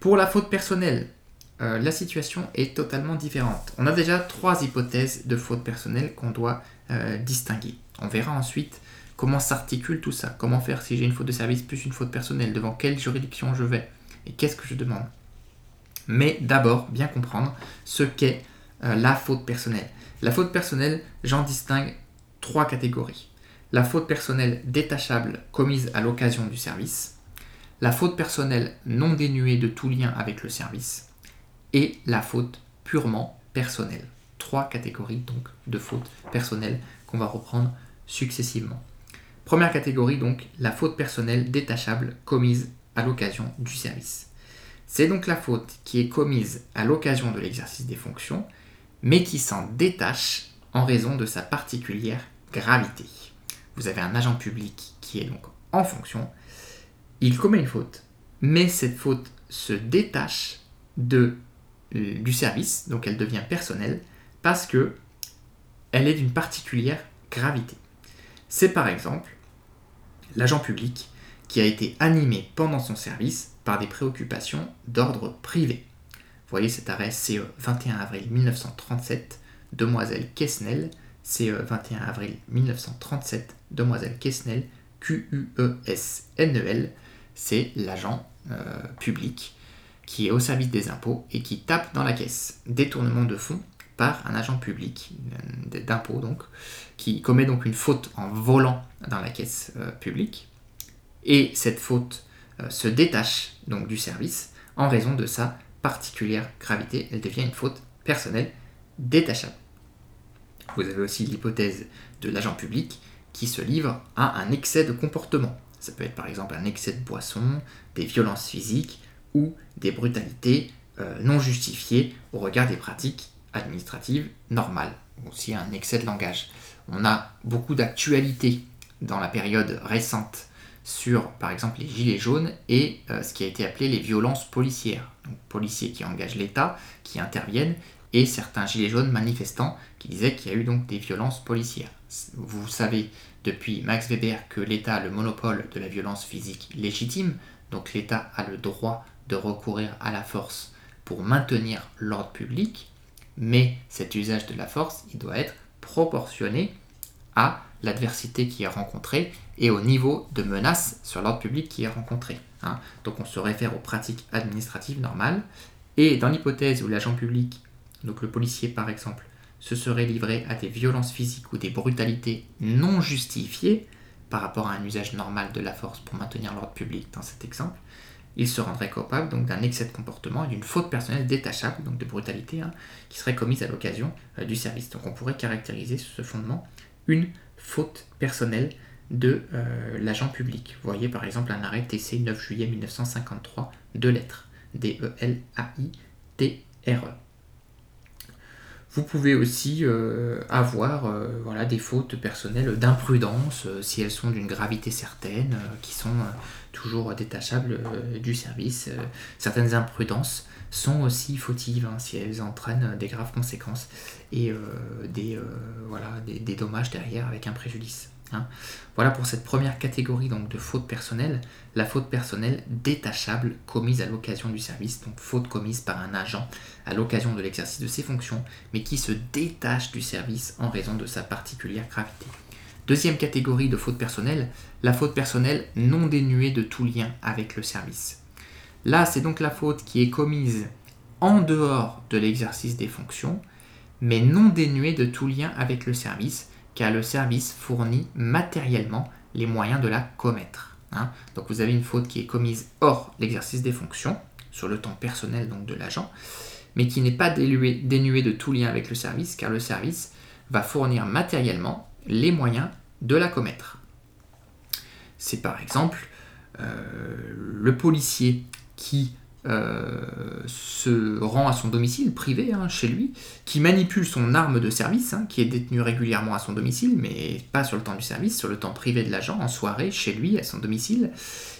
Pour la faute personnelle, euh, la situation est totalement différente. On a déjà trois hypothèses de faute personnelle qu'on doit euh, distinguer. On verra ensuite comment s'articule tout ça, comment faire si j'ai une faute de service plus une faute personnelle, devant quelle juridiction je vais? Et qu'est-ce que je demande? Mais d'abord, bien comprendre ce qu'est euh, la faute personnelle. La faute personnelle, j'en distingue trois catégories. La faute personnelle détachable commise à l'occasion du service, la faute personnelle non dénuée de tout lien avec le service et la faute purement personnelle. Trois catégories donc de fautes personnelles qu'on va reprendre successivement. Première catégorie donc la faute personnelle détachable commise à l'occasion du service. C'est donc la faute qui est commise à l'occasion de l'exercice des fonctions, mais qui s'en détache en raison de sa particulière gravité. Vous avez un agent public qui est donc en fonction il commet une faute, mais cette faute se détache euh, du service, donc elle devient personnelle, parce que elle est d'une particulière gravité. C'est par exemple l'agent public qui a été animé pendant son service par des préoccupations d'ordre privé. Vous voyez cet arrêt CE 21 avril 1937, Demoiselle Quesnel, CE 21 avril 1937, Demoiselle Quesnel, Q-U-E-S-N-E-L, c'est l'agent euh, public qui est au service des impôts et qui tape dans la caisse. Détournement de fonds par un agent public euh, d'impôts donc, qui commet donc une faute en volant dans la caisse euh, publique. Et cette faute se détache donc du service en raison de sa particulière gravité. Elle devient une faute personnelle détachable. Vous avez aussi l'hypothèse de l'agent public qui se livre à un excès de comportement. Ça peut être par exemple un excès de boisson, des violences physiques ou des brutalités non justifié au regard des pratiques administratives normales, aussi un excès de langage. On a beaucoup d'actualités dans la période récente sur, par exemple, les gilets jaunes et ce qui a été appelé les violences policières. Donc, policiers qui engagent l'État, qui interviennent, et certains gilets jaunes manifestants qui disaient qu'il y a eu donc des violences policières. Vous savez depuis Max Weber que l'État a le monopole de la violence physique légitime, donc l'État a le droit de recourir à la force pour maintenir l'ordre public, mais cet usage de la force, il doit être proportionné à l'adversité qui est rencontrée et au niveau de menace sur l'ordre public qui est rencontré. Hein. Donc on se réfère aux pratiques administratives normales, et dans l'hypothèse où l'agent public, donc le policier par exemple, se serait livré à des violences physiques ou des brutalités non justifiées par rapport à un usage normal de la force pour maintenir l'ordre public dans cet exemple, il se rendrait coupable donc d'un excès de comportement et d'une faute personnelle détachable, donc de brutalité, hein, qui serait commise à l'occasion euh, du service. Donc on pourrait caractériser sur ce fondement une faute personnelle de euh, l'agent public. Vous voyez par exemple un arrêt TC 9 juillet 1953, deux lettres, D-E-L-A-I-T-R-E. Vous pouvez aussi euh, avoir euh, voilà, des fautes personnelles d'imprudence, euh, si elles sont d'une gravité certaine, qui sont toujours détachables du service. certaines imprudences sont aussi fautives hein, si elles entraînent des graves conséquences et des, voilà, des dommages derrière avec un préjudice. Hein. Voilà pour cette première catégorie donc, de faute personnelle, la faute personnelle détachable commise à l'occasion du service, donc faute commise par un agent à l'occasion de l'exercice de ses fonctions, mais qui se détache du service en raison de sa particulière gravité. Deuxième catégorie de faute personnelle, la faute personnelle non dénuée de tout lien avec le service. Là, c'est donc la faute qui est commise en dehors de l'exercice des fonctions, mais non dénuée de tout lien avec le service, car le service fournit matériellement les moyens de la commettre. Hein. Donc vous avez une faute qui est commise hors l'exercice des fonctions, sur le temps personnel donc de l'agent, mais qui n'est pas dénuée de tout lien avec le service, car le service va fournir matériellement les moyens de la commettre. C'est par exemple euh, le policier qui se rend à son domicile privé, hein, chez lui, qui manipule son arme de service, hein, qui est détenue régulièrement à son domicile, mais pas sur le temps du service, sur le temps privé de l'agent, en soirée, chez lui, à son domicile.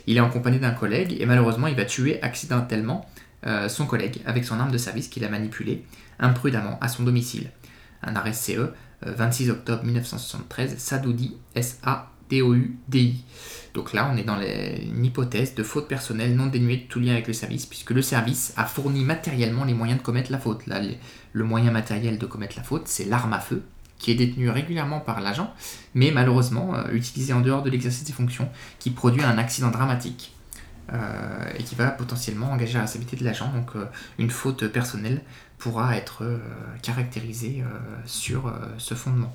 Il est en compagnie d'un collègue et malheureusement il va tuer accidentellement euh, son collègue avec son arme de service qu'il a manipulée imprudemment à son domicile. Un arrêt CE, 26 euh, octobre 1973, Sadoudi, S-A-D-O-U-D-I. Donc là, on est dans une hypothèse de faute personnelle non dénuée de tout lien avec le service, puisque le service a fourni matériellement les moyens de commettre la faute. Là, le moyen matériel de commettre la faute, c'est l'arme à feu, qui est détenue régulièrement par l'agent, mais malheureusement euh, utilisée en dehors de l'exercice des fonctions, qui produit un accident dramatique. Euh, et qui va potentiellement engager la responsabilité de l'agent. Donc euh, une faute personnelle pourra être caractérisée sur ce fondement.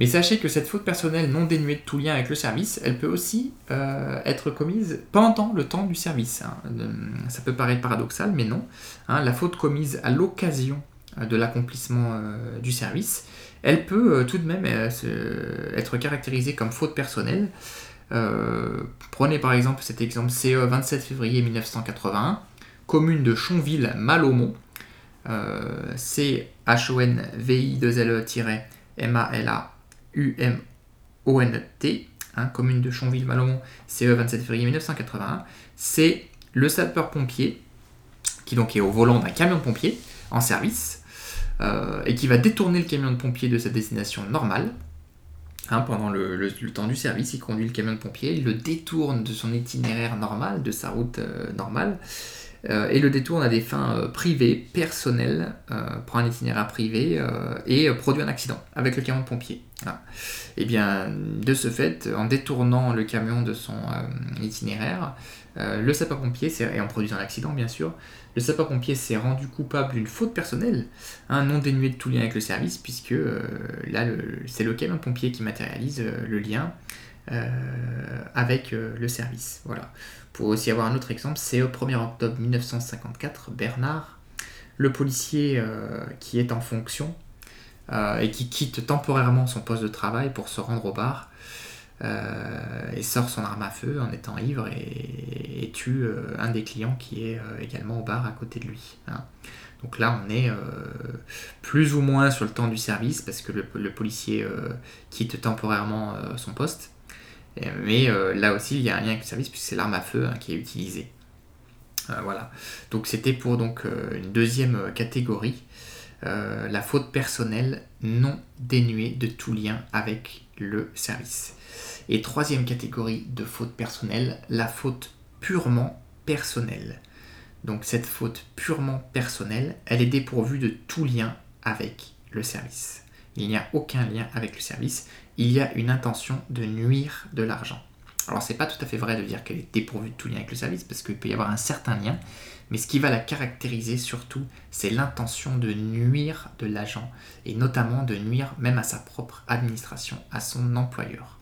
Mais sachez que cette faute personnelle non dénuée de tout lien avec le service, elle peut aussi euh, être commise pendant le temps du service. Hein. Euh, ça peut paraître paradoxal, mais non. Hein. La faute commise à l'occasion euh, de l'accomplissement du service, elle peut tout de même être caractérisée comme faute personnelle. prenez par exemple cet exemple CE 27 février 1981, commune de Chonville-Malomont, C-H-O-N-V-I-2-L-E-M-A-L-A UMONT, hein, commune de Chonville-Malomont, CE 27 février 1981, c'est le sapeur-pompier qui donc est au volant d'un camion de pompier en service euh, et qui va détourner le camion de pompier de sa destination normale. Hein, pendant le, temps du service, il conduit le camion de pompier, il le détourne de son itinéraire normal, de sa route euh, normale, et le détourne à des fins euh, privées, personnelles, euh, prend un itinéraire privé et produit un accident avec le camion de pompier. Eh bien, de ce fait, en détournant le camion de son itinéraire, le sapeur-pompier, et en produisant un accident bien sûr, le sapeur-pompier s'est rendu coupable d'une faute personnelle, non dénué de tout lien avec le service, puisque là, c'est le camion de pompier qui matérialise le lien avec le service. Voilà. Pour aussi avoir un autre exemple, c'est au 1er octobre 1954, Bernard, le policier euh, qui est en fonction euh, et qui quitte temporairement son poste de travail pour se rendre au bar, et sort son arme à feu en étant ivre et, tue un des clients qui est également au bar à côté de lui. Hein. Donc là, on est plus ou moins sur le temps du service parce que le, policier quitte temporairement son poste. Mais là aussi, il y a un lien avec le service puisque c'est l'arme à feu hein, qui est utilisée. voilà. Donc c'était pour donc, une deuxième catégorie euh, la faute personnelle non dénuée de tout lien avec le service. Et troisième catégorie de faute personnelle, la faute purement personnelle. Donc cette faute purement personnelle, elle est dépourvue de tout lien avec le service. Il n'y a aucun lien avec le service, il y a une intention de nuire de l'argent. Alors c'est pas tout à fait vrai de dire qu'elle est dépourvue de tout lien avec le service, parce qu'il peut y avoir un certain lien, mais ce qui va la caractériser surtout, c'est l'intention de nuire de l'agent, et notamment de nuire même à sa propre administration, à son employeur.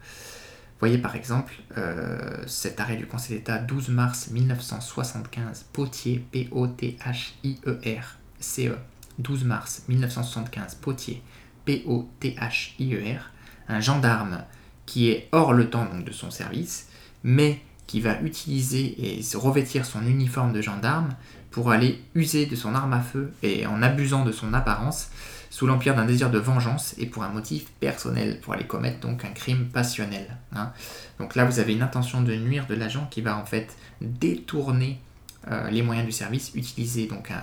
Voyez par exemple euh, cet arrêt du Conseil d'État 12 mars 1975, Potier, P-O-T-H-I-E-R, C-E, 12 mars 1975, Potier, P-O-T-H-I-E-R, un gendarme qui est hors le temps donc, de son service, mais qui va utiliser et se revêtir son uniforme de gendarme pour aller user de son arme à feu et en abusant de son apparence sous l'empire d'un désir de vengeance et pour un motif personnel, pour aller commettre donc un crime passionnel. Hein. Donc là, vous avez une intention de nuire de l'agent qui va en fait détourner euh, les moyens du service, utiliser donc un,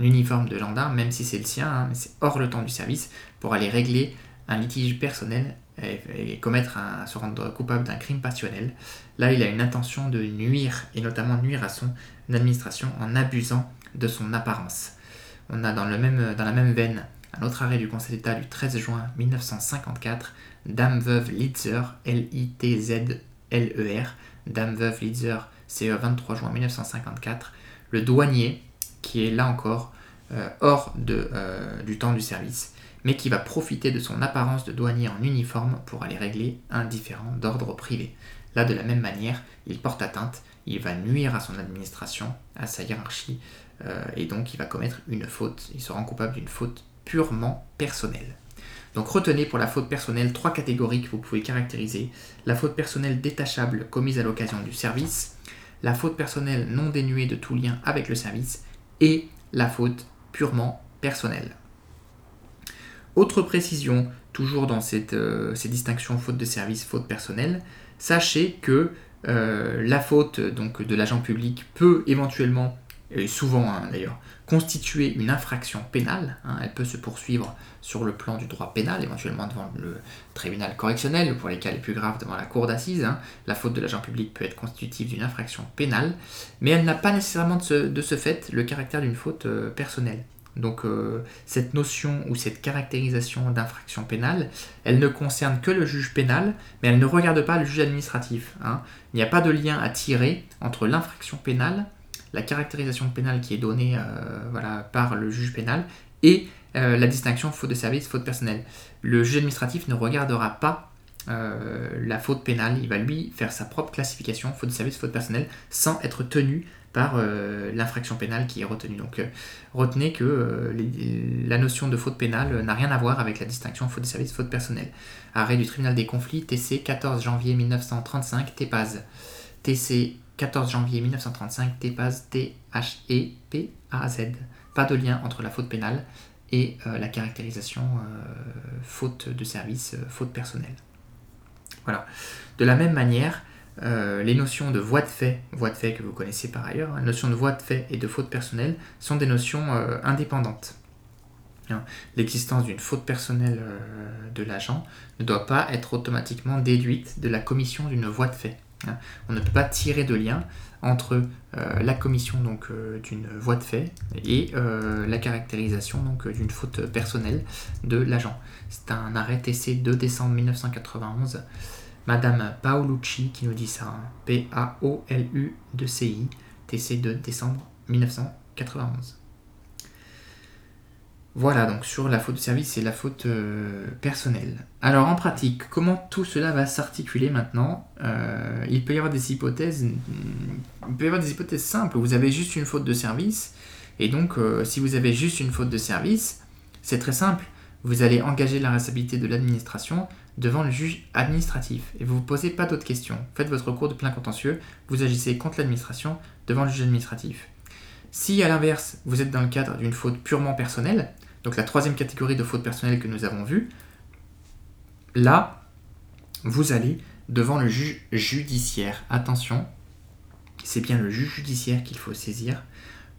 uniforme de gendarme, même si c'est le sien, hein, mais c'est hors le temps du service, pour aller régler un litige personnel et, commettre un, se rendre coupable d'un crime passionnel. Là, il a une intention de nuire, et notamment nuire à son administration en abusant de son apparence. On a dans, le même, dans la même veine un autre arrêt du Conseil d'État du 13 juin 1954, Dame Veuve Litzer, L-I-T-Z-L-E-R, Dame Veuve Litzer, CE 23 juin 1954, le douanier, qui est là encore euh, hors euh, du temps du service, mais qui va profiter de son apparence de douanier en uniforme pour aller régler un différend d'ordre privé. Là, de la même manière, il porte atteinte, il va nuire à son administration, à sa hiérarchie, euh, et donc il va commettre une faute, il se rend coupable d'une faute purement personnelle. Donc retenez pour la faute personnelle trois catégories que vous pouvez caractériser. La faute personnelle détachable commise à l'occasion du service, la faute personnelle non dénuée de tout lien avec le service, et la faute purement personnelle. Autre précision, toujours dans euh, ces distinctions faute de service, faute personnelle, sachez que euh, la faute donc, de l'agent public peut éventuellement, et souvent hein, d'ailleurs, constituer une infraction pénale. Hein. elle peut se poursuivre sur le plan du droit pénal, éventuellement devant le tribunal correctionnel, ou pour les cas les plus graves devant la cour d'assises. Hein. la faute de l'agent public peut être constitutive d'une infraction pénale, mais elle n'a pas nécessairement de ce, fait le caractère d'une faute euh, personnelle. Donc euh, cette notion ou cette caractérisation d'infraction pénale, elle ne concerne que le juge pénal, mais elle ne regarde pas le juge administratif. Hein. Il n'y a pas de lien à tirer entre l'infraction pénale, la caractérisation pénale qui est donnée euh, par le juge pénal, et euh, la distinction faute de service, faute personnelle. Le juge administratif ne regardera pas la faute pénale, il va lui faire sa propre classification, faute de service, faute personnelle, sans être tenu euh, l'infraction pénale qui est retenue. Donc euh, retenez que euh, la notion de faute pénale n'a rien à voir avec la distinction faute de service, faute personnelle. Arrêt du tribunal des conflits, TC 14 janvier 1935, TEPAZ. TC 14 janvier 1935, TEPAZ, T-H-E-P-A-Z. Pas de lien entre la faute pénale et la caractérisation faute de service, faute personnelle. Voilà. De la même manière, euh, les notions de voie de fait, voie de fait que vous connaissez par ailleurs, les notions de voie de fait et de faute personnelle sont des notions euh, indépendantes. Hein, l'existence d'une faute personnelle euh, de l'agent ne doit pas être automatiquement déduite de la commission d'une voie de fait. Hein. On ne peut pas tirer de lien entre la commission d'une voie de fait et la caractérisation d'une faute personnelle de l'agent. C'est un arrêt TC 2 décembre 1991 Madame Paolucci qui nous dit ça. Hein. P-A-O-L-U-C-I, TC de décembre 1991. Voilà donc sur la faute de service et la faute euh, personnelle. Alors en pratique, comment tout cela va s'articuler maintenant? Euh, Il peut y avoir des hypothèses, il peut y avoir des hypothèses simples. Vous avez juste une faute de service et donc euh, si vous avez juste une faute de service, c'est très simple. Vous allez engager la responsabilité de l'administration devant le juge administratif. Et vous ne vous posez pas d'autres questions. Faites votre recours de plein contentieux, vous agissez contre l'administration devant le juge administratif. Si à l'inverse, vous êtes dans le cadre d'une faute purement personnelle, donc la troisième catégorie de faute personnelle que nous avons vue, là, vous allez devant le juge judiciaire. Attention, c'est bien le juge judiciaire qu'il faut saisir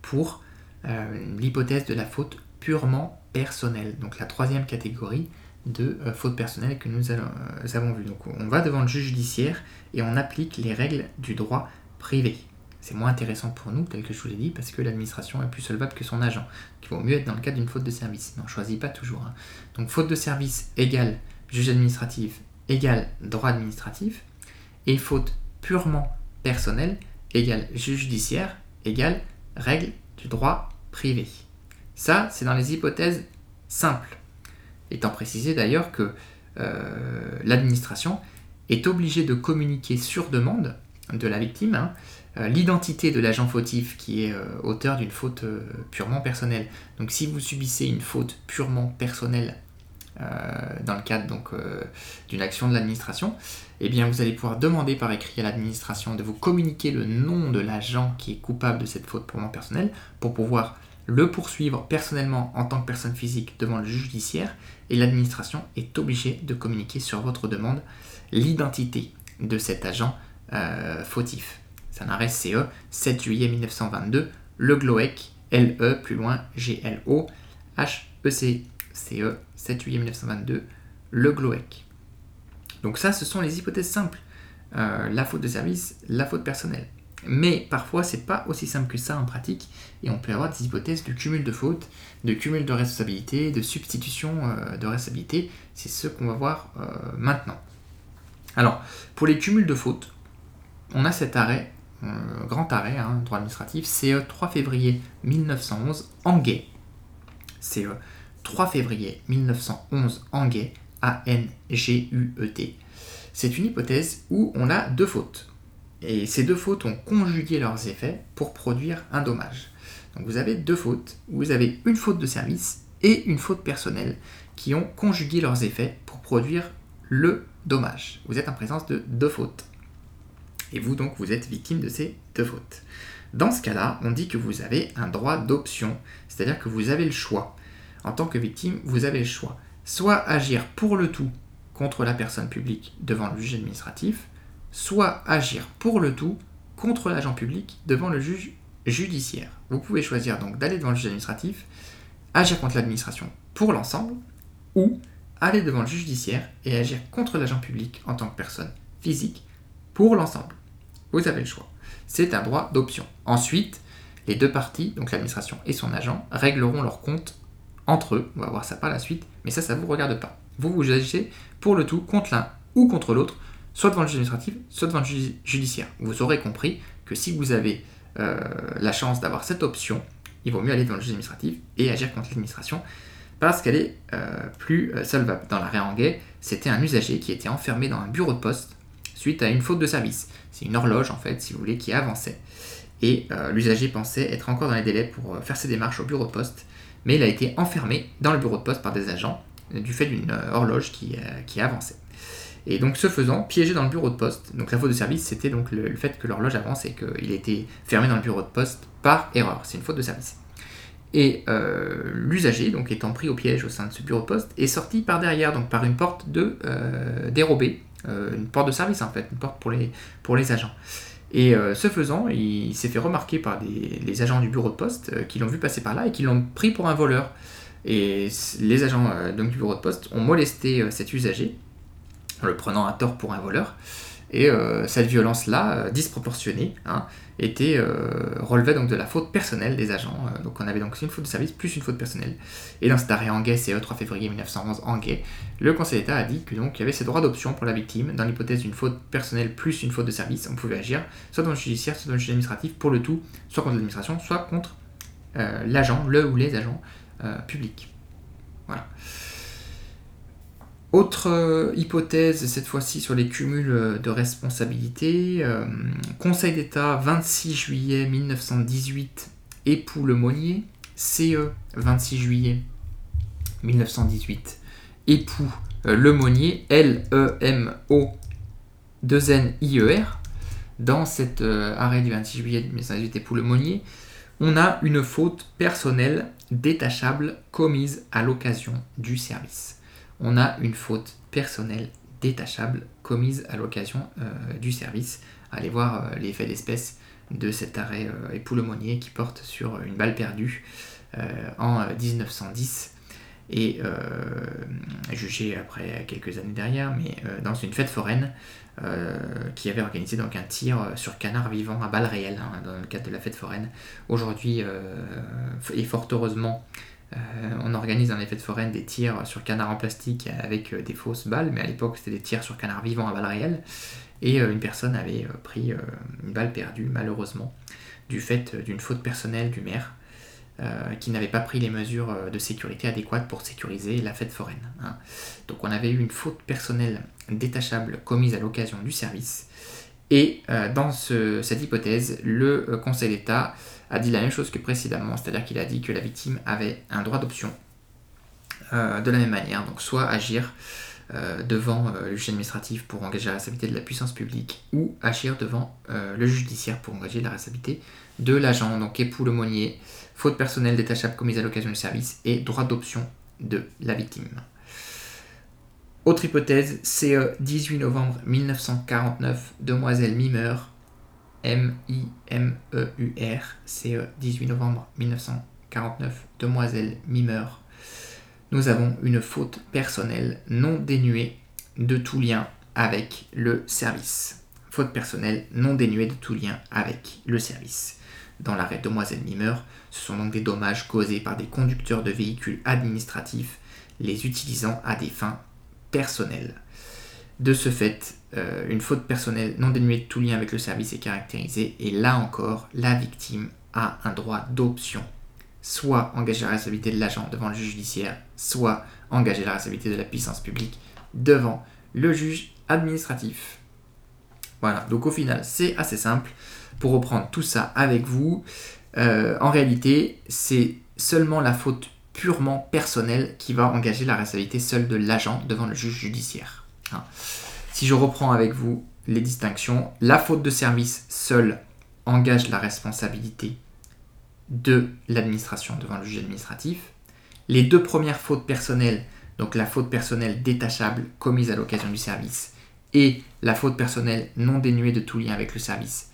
pour euh, l'hypothèse de la faute purement personnelle. Donc la troisième catégorie de euh, faute personnelle que nous, euh, avons vu. Donc on va devant le juge judiciaire et on applique les règles du droit privé. C'est moins intéressant pour nous, tel que je vous l'ai dit, parce que l'administration est plus solvable que son agent. Il vaut mieux être dans le cadre d'une faute de service. Mais on ne choisit pas toujours. Hein. Donc faute de service égale juge administratif égale droit administratif. Et faute purement personnelle égale juge judiciaire égale règle du droit privé. Ça, c'est dans les hypothèses simples. Étant précisé d'ailleurs que euh, l'administration est obligée de communiquer sur demande de la victime hein, euh, l'identité de l'agent fautif qui est euh, auteur d'une faute purement personnelle. Donc si vous subissez une faute purement personnelle dans le cadre donc d'une action de l'administration, eh bien vous allez pouvoir demander par écrit à l'administration de vous communiquer le nom de l'agent qui est coupable de cette faute purement personnelle pour pouvoir le poursuivre personnellement en tant que personne physique devant le judiciaire et l'administration est obligée de communiquer sur votre demande l'identité de cet agent euh, fautif. C'est un arrêt CE 7 juillet 1922, le GLOEC, LE plus loin G-L-O, H-E-C, CE 7 juillet 1922, le GLOEC. Donc ça, ce sont les hypothèses simples. Euh, la faute de service, la faute personnelle. Mais parfois, c'est pas aussi simple que ça en pratique, et on peut avoir des hypothèses de cumul de fautes, de cumul de responsabilité, de substitution euh, de responsabilité. C'est ce qu'on va voir euh, maintenant. Alors, pour les cumuls de fautes, on a cet arrêt, euh, grand arrêt, hein, droit administratif, CE 3 février 1911, Anguet. CE 3 février 1911, Anguet, A-N-G-U-E-T. C'est une hypothèse où on a deux fautes. Et ces deux fautes ont conjugué leurs effets pour produire un dommage. Vous avez deux fautes, vous avez une faute de service et une faute personnelle qui ont conjugué leurs effets pour produire le dommage. Vous êtes en présence de deux fautes. Et vous donc vous êtes victime de ces deux fautes. Dans ce cas-là, on dit que vous avez un droit d'option, c'est-à-dire que vous avez le choix. En tant que victime, vous avez le choix. Soit agir pour le tout contre la personne publique devant le juge administratif, soit agir pour le tout contre l'agent public devant le juge judiciaire. Vous pouvez choisir donc d'aller devant le juge administratif, agir contre l'administration pour l'ensemble, ou aller devant le juge judiciaire et agir contre l'agent public en tant que personne physique pour l'ensemble. Vous avez le choix. C'est un droit d'option. Ensuite, les deux parties, donc l'administration et son agent, régleront leur compte entre eux. On va voir ça par la suite, mais ça, ça ne vous regarde pas. Vous, vous agissez pour le tout contre l'un ou contre l'autre soit devant le juge administratif, soit devant le juge judiciaire. Vous aurez compris que si vous avez euh, la chance d'avoir cette option, il vaut mieux aller devant le juge administratif et agir contre l'administration parce qu'elle est euh, plus euh, solvable. Dans l'arrêt Anguet, c'était un usager qui était enfermé dans un bureau de poste suite à une faute de service. C'est une horloge en fait, si vous voulez, qui avançait. Et l'usager pensait être encore dans les délais pour faire ses démarches au bureau de poste, mais il a été enfermé dans le bureau de poste par des agents du fait d'une horloge qui avançait. Et donc, ce faisant, piégé dans le bureau de poste. Donc, la faute de service, c'était donc le, fait que l'horloge avance et qu'il était fermé dans le bureau de poste par erreur. C'est une faute de service. Et euh, l'usager, donc étant pris au piège au sein de ce bureau de poste, est sorti par derrière, donc par une porte euh, dérobée, euh, une porte de service en fait, une porte pour les, agents. Et ce faisant, il s'est fait remarquer par les agents du bureau de poste qui l'ont vu passer par là et qui l'ont pris pour un voleur. Et les agents du bureau de poste ont molesté cet usager en le prenant à tort pour un voleur. Et euh, cette violence-là, euh, disproportionnée, hein, était euh, relevée donc de la faute personnelle des agents. donc on avait donc une faute de service plus une faute personnelle. Et dans cet arrêt Anguet, c'est 3 février 1911 Anguet, le Conseil d'État a dit que donc il y avait ces droits d'option pour la victime dans l'hypothèse d'une faute personnelle plus une faute de service. On pouvait agir soit dans le judiciaire, soit dans le juge administratif pour le tout, soit contre l'administration, soit contre l'agent, le ou les agents publics. Voilà. Autre euh, hypothèse, cette fois-ci sur les cumuls euh, de responsabilité. Euh, Conseil d'État 26 juillet 1918, époux Le CE 26 juillet 1918, époux Lemonnier, L-E-M-O 2-N-I-E-R, dans cet arrêt du 26 juillet 1918 et pour Lemonnier, on a une faute personnelle détachable commise à l'occasion du service. On a une faute personnelle détachable commise à l'occasion euh, du service. Allez voir euh, l'effet d'espèce de cet arrêt euh, époux-lemonnier qui porte sur une balle perdue en 1910 et jugé après quelques années derrière, mais dans une fête foraine qui avait organisé donc un tir sur canard vivant à balles réelles hein, dans le cadre de la fête foraine. Aujourd'hui, et fort heureusement, euh, on organise dans les fêtes foraines des tirs sur canard en plastique avec euh, des fausses balles, mais à l'époque c'était des tirs sur canard vivant à balles réelles. Et euh, une personne avait pris une balle perdue, malheureusement, du fait d'une faute personnelle du maire, qui n'avait pas pris les mesures de sécurité adéquates pour sécuriser la fête foraine. Hein. Donc on avait eu une faute personnelle détachable commise à l'occasion du service. Et dans cette hypothèse, le Conseil d'État a dit la même chose que précédemment, c'est-à-dire qu'il a dit que la victime avait un droit d'option euh, de la même manière, donc soit agir euh, devant euh, le juge administratif pour engager la responsabilité de la puissance publique ou agir devant le judiciaire pour engager la responsabilité de l'agent, donc époux monnier, faute personnelle détachable commise à l'occasion du service et droit d'option de la victime. Autre hypothèse, CE 18 novembre 1949, demoiselle Mimeur M-I-M-E-U-R, c'est 18 novembre 1949, Demoiselle Mimeur. Nous avons une faute personnelle non dénuée de tout lien avec le service. Faute personnelle non dénuée de tout lien avec le service. Dans l'arrêt Demoiselle Mimeur, ce sont donc des dommages causés par des conducteurs de véhicules administratifs les utilisant à des fins personnelles. De ce fait, euh, une faute personnelle non dénuée de tout lien avec le service est caractérisée et là encore, la victime a un droit d'option. Soit engager la responsabilité de l'agent devant le juge judiciaire, soit engager la responsabilité de la puissance publique devant le juge administratif. Voilà, donc au final, c'est assez simple. Pour reprendre tout ça avec vous, euh, en réalité, c'est seulement la faute purement personnelle qui va engager la responsabilité seule de l'agent devant le juge judiciaire. Hein. Si je reprends avec vous les distinctions, la faute de service seule engage la responsabilité de l'administration devant le juge administratif. Les deux premières fautes personnelles, donc la faute personnelle détachable commise à l'occasion du service et la faute personnelle non dénuée de tout lien avec le service,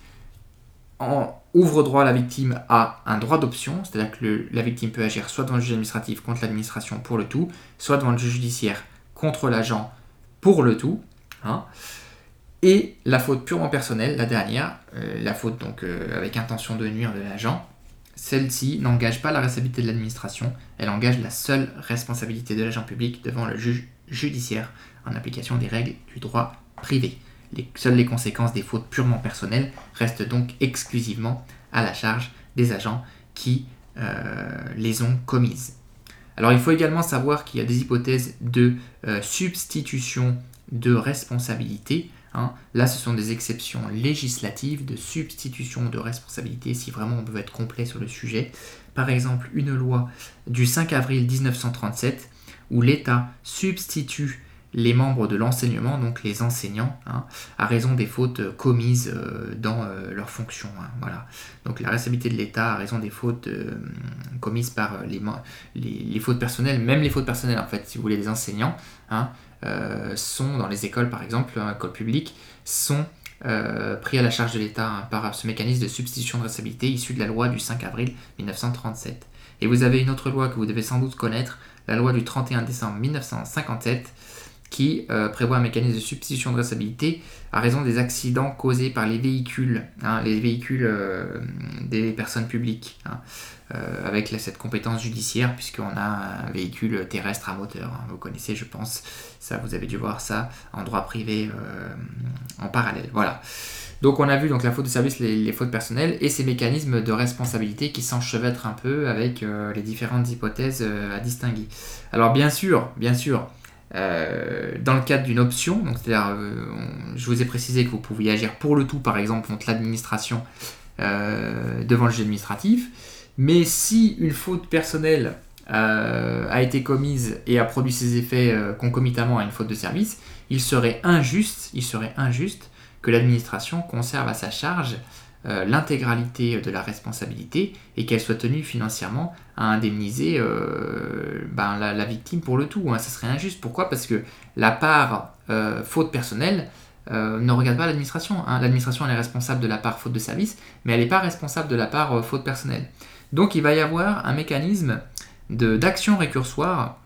en, ouvre droit à la victime à un droit d'option, c'est-à-dire que la victime peut agir soit devant le juge administratif contre l'administration pour le tout, soit devant le juge judiciaire contre l'agent pour le tout. Hein. Et la faute purement personnelle, la dernière, euh, la faute donc euh, avec intention de nuire de l'agent, celle-ci n'engage pas la responsabilité de l'administration, elle engage la seule responsabilité de l'agent public devant le juge judiciaire en application des règles du droit privé. Les, seules les conséquences des fautes purement personnelles restent donc exclusivement à la charge des agents qui euh, les ont commises. Alors il faut également savoir qu'il y a des hypothèses de substitution de responsabilité. Hein. Là, ce sont des exceptions législatives de substitution de responsabilité, si vraiment on veut être complet sur le sujet. Par exemple, une loi du 5 avril 1937 où l'État substitue les membres de l'enseignement, donc les enseignants, hein, à raison des fautes euh, commises euh, dans euh, leurs fonctions. Hein, voilà. Donc la responsabilité de l'État à raison des fautes commises par les, les, fautes personnelles, même les fautes personnelles en fait, si vous voulez, des enseignants, sont dans les écoles par exemple, écoles publiques, sont pris à la charge de l'État par ce mécanisme de substitution de responsabilité issu de la loi du 5 avril 1937. Et vous avez une autre loi que vous devez sans doute connaître, la loi du 31 décembre 1957, qui euh, prévoit un mécanisme de substitution de responsabilité à raison des accidents causés par les véhicules, hein, les véhicules euh, des personnes publiques, hein, euh, avec cette compétence judiciaire, puisqu'on a un véhicule terrestre à moteur. Hein, vous connaissez, je pense, ça, vous avez dû voir ça en droit privé en parallèle. Voilà. Donc on a vu donc la faute de service, les, les fautes personnelles et ces mécanismes de responsabilité qui s'enchevêtrent un peu avec les différentes hypothèses à distinguer. Alors bien sûr, bien sûr, euh, dans le cadre d'une option, donc c'est-à-dire, euh, je vous ai précisé que vous pouviez agir pour le tout, par exemple, contre l'administration euh, devant le juge administratif, mais si une faute personnelle a été commise et a produit ses effets concomitamment à une faute de service, il serait injuste, il serait injuste que l'administration conserve à sa charge l'intégralité de la responsabilité et qu'elle soit tenue financièrement à indemniser euh, ben, la, victime pour le tout. Hein. Ça serait injuste. Pourquoi? Parce que la part euh, faute personnelle ne regarde pas l'administration. Hein. L'administration elle est responsable de la part faute de service, mais elle n'est pas responsable de la part faute personnelle. Donc il va y avoir un mécanisme d'action récursoire,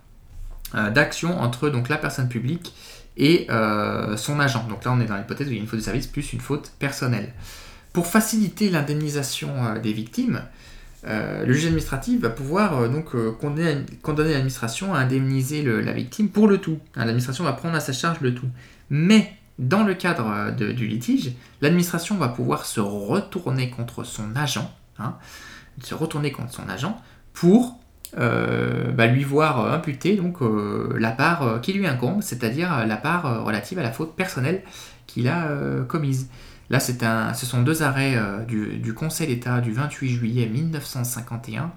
d'action entre donc, la personne publique et son agent. Donc là on est dans l'hypothèse où il y a une faute de service plus une faute personnelle. Pour faciliter l'indemnisation euh, des victimes, euh, le juge administratif va pouvoir euh, donc condamner, l'administration à indemniser la victime pour le tout. Hein, l'administration va prendre à sa charge le tout. Mais dans le cadre du litige, l'administration va pouvoir se retourner contre son agent, hein, se retourner contre son agent pour bah, lui voir imputer donc la part qui lui incombe, c'est-à-dire la part relative à la faute personnelle qu'il a commise. Là, un, ce sont deux arrêts euh, du, Conseil d'État du 28 juillet 1951,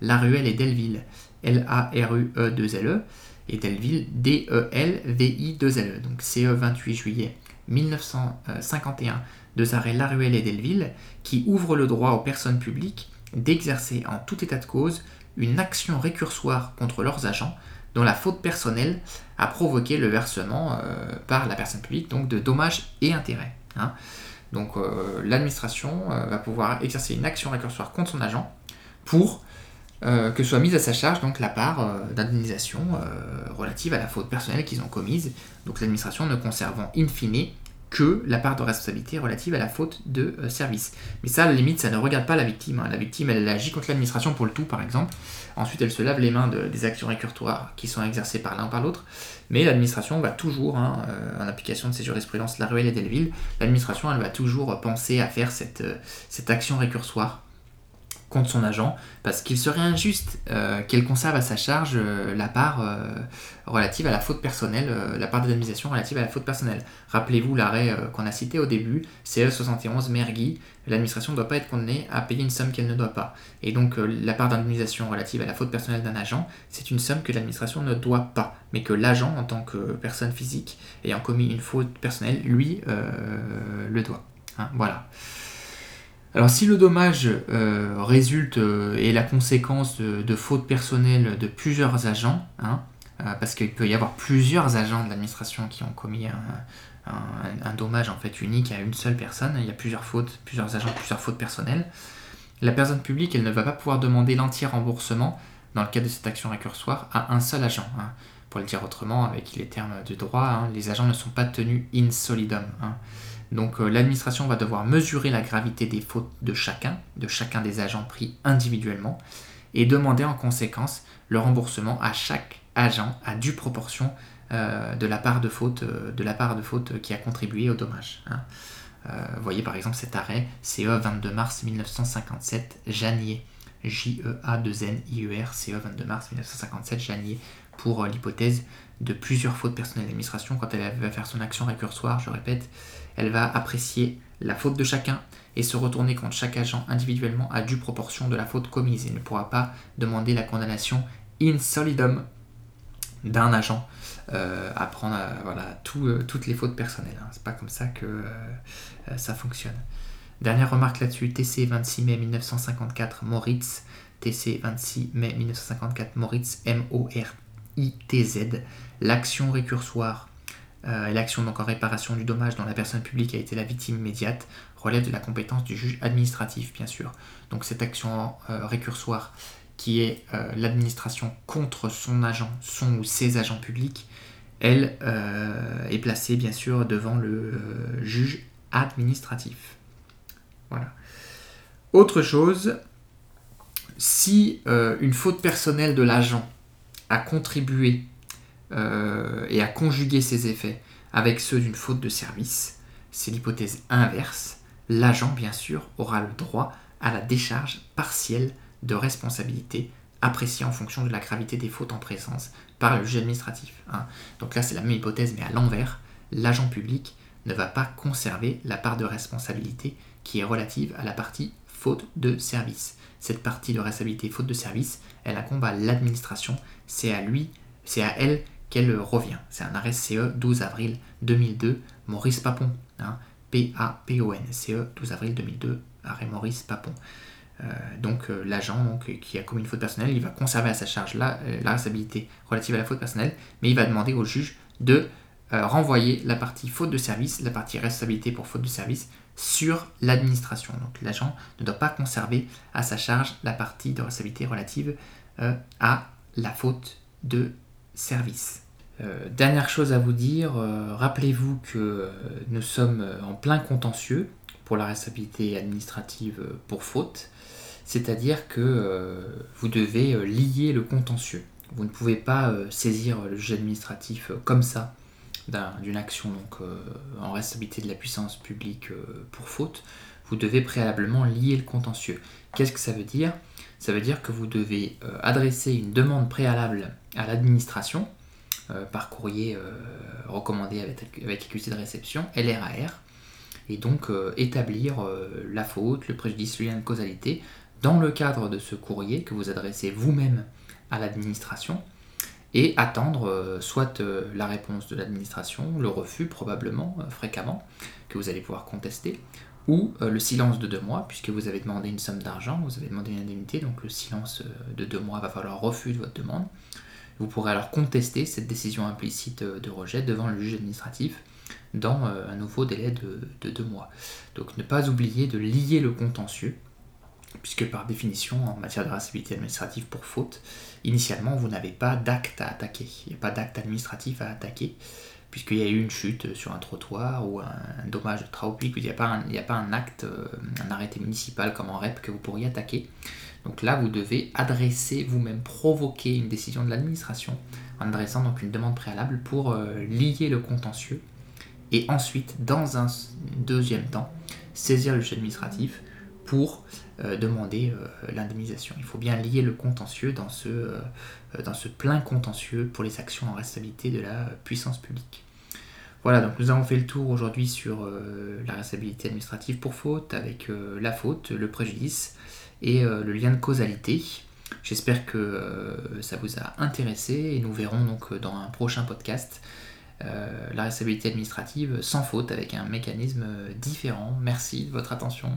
Laruelle et Delville, L-A-R-U-E-2-L-E, e, et Delville, D-E-L-V-I-2-L-E. E. Donc CE 28 juillet 1951, deux arrêts Laruelle et Delville, qui ouvrent le droit aux personnes publiques d'exercer en tout état de cause une action récursoire contre leurs agents dont la faute personnelle a provoqué le versement euh, par la personne publique donc de dommages et intérêts. Hein. Donc euh, l'administration euh, va pouvoir exercer une action récursoire contre son agent pour euh, que soit mise à sa charge donc la part d'indemnisation relative à la faute personnelle qu'ils ont commise. Donc l'administration ne conservant in fine que la part de responsabilité relative à la faute de euh, service. Mais ça, à la limite, ça ne regarde pas la victime. Hein. La victime, elle, agit contre l'administration pour le tout, par exemple. Ensuite, elle se lave les mains des actions récursoires qui sont exercées par l'un par l'autre. Mais l'administration va toujours, hein, euh, en application de ces jurisprudences Laruelle et Delville, l'administration, elle va toujours penser à faire cette, euh, cette action récursoire contre son agent, parce qu'il serait injuste euh, qu'elle conserve à sa charge euh, la part euh, relative à la faute personnelle, la part d'indemnisation relative à la faute personnelle. Rappelez-vous l'arrêt qu'on a cité au début, CE 71 Mergui, l'administration ne doit pas être condamnée à payer une somme qu'elle ne doit pas. Et donc la part d'indemnisation relative à la faute personnelle d'un agent, c'est une somme que l'administration ne doit pas, mais que l'agent, en tant que personne physique ayant commis une faute personnelle, lui, le doit. Hein, voilà. Alors si le dommage euh, résulte euh, et la conséquence de, fautes personnelles de plusieurs agents, hein, euh, parce qu'il peut y avoir plusieurs agents de l'administration qui ont commis un, dommage en fait unique à une seule personne, il y a plusieurs fautes, plusieurs agents, plusieurs fautes personnelles, la personne publique elle ne va pas pouvoir demander l'entier remboursement dans le cadre de cette action récursoire à un seul agent. Hein. Pour le dire autrement, avec les termes de droit, hein, les agents ne sont pas tenus in solidum. Donc euh, l'administration va devoir mesurer la gravité des fautes de chacun, de chacun des agents pris individuellement, et demander en conséquence le remboursement à chaque agent à due proportion euh, de, la part de, faute, euh, de la part de faute qui a contribué au dommage. Hein. voyez par exemple cet arrêt CE 22 mars 1957 Janier J-E-A-2-N-I-E-R CE 22 mars 1957 Janier pour l'hypothèse de plusieurs fautes personnelles d'administration quand elle va faire son action récursoire, je répète, elle va apprécier la faute de chacun et se retourner contre chaque agent individuellement à due proportion de la faute commise et ne pourra pas demander la condamnation in solidum d'un agent euh, à prendre euh, voilà, euh, toutes les fautes personnelles. Hein. C'est pas comme ça que ça fonctionne. Dernière remarque là-dessus, TC 26 mai 1954 Moritz, TC 26 mai 1954 Moritz, M-O-R-I-T-Z, l'action récursoire euh, l'action donc en réparation du dommage dont la personne publique a été la victime immédiate relève de la compétence du juge administratif, bien sûr. Donc cette action euh, récursoire qui est euh, l'administration contre son agent, son ou ses agents publics, elle est placée bien sûr devant le juge administratif. Voilà. Autre chose, si une faute personnelle de l'agent a contribué euh, et à conjuguer ses effets avec ceux d'une faute de service, c'est l'hypothèse inverse. L'agent, bien sûr, aura le droit à la décharge partielle de responsabilité appréciée en fonction de la gravité des fautes en présence par le juge administratif. Hein. Donc là, c'est la même hypothèse, mais à l'envers. L'agent public ne va pas conserver la part de responsabilité qui est relative à la partie faute de service. Cette partie de responsabilité faute de service, elle incombe à l'administration. C'est à lui, c'est à elle qu'elle revient. C'est un arrêt CE 12 avril 2002, Maurice Papon. Hein, P-A-P-O-N, CE 12 avril 2002, arrêt Maurice Papon. Euh, donc euh, l'agent qui a commis une faute personnelle, il va conserver à sa charge la, euh, la responsabilité relative à la faute personnelle, mais il va demander au juge de renvoyer la partie faute de service, la partie responsabilité pour faute de service, sur l'administration. Donc l'agent ne doit pas conserver à sa charge la partie de responsabilité relative à la faute de service. dernière chose à vous dire, rappelez-vous que nous sommes en plein contentieux pour la responsabilité administrative pour faute c'est-à-dire que euh, vous devez euh, lier le contentieux. Vous ne pouvez pas euh, saisir le juge administratif comme ça d'une action donc, en responsabilité de la puissance publique pour faute. Vous devez préalablement lier le contentieux. Qu'est-ce que ça veut dire? Ça veut dire que vous devez adresser une demande préalable à l'administration par courrier recommandé avec, avec accusé de réception, LRAR, et donc établir la faute, le préjudice, le lien de causalité dans le cadre de ce courrier que vous adressez vous-même à l'administration et attendre euh, soit euh, la réponse de l'administration, le refus probablement, euh, fréquemment, que vous allez pouvoir contester, ou le silence de deux mois, puisque vous avez demandé une somme d'argent, vous avez demandé une indemnité, donc le silence de deux mois va falloir refus de votre demande. Vous pourrez alors contester cette décision implicite de rejet devant le juge administratif dans un nouveau délai de, de deux mois. Donc ne pas oublier de lier le contentieux puisque par définition, en matière de responsabilité administrative pour faute, initialement, vous n'avez pas d'acte à attaquer. Il n'y a pas d'acte administratif à attaquer, puisqu'il y a eu une chute sur un trottoir ou un, dommage de il n'y a, pas un, acte, euh, un arrêté municipal comme en REP que vous pourriez attaquer. Donc là, vous devez adresser vous-même, provoquer une décision de l'administration en adressant donc une demande préalable pour euh, lier le contentieux et ensuite, dans un deuxième temps, saisir le juge administratif pour demander euh, l'indemnisation. Il faut bien lier le contentieux dans ce, euh, dans ce plein contentieux pour les actions en responsabilité de la puissance publique. Voilà, donc nous avons fait le tour aujourd'hui sur la responsabilité administrative pour faute, avec la faute, le préjudice et le lien de causalité. J'espère que ça vous a intéressé et nous verrons donc dans un prochain podcast la responsabilité administrative sans faute avec un mécanisme différent. Merci de votre attention.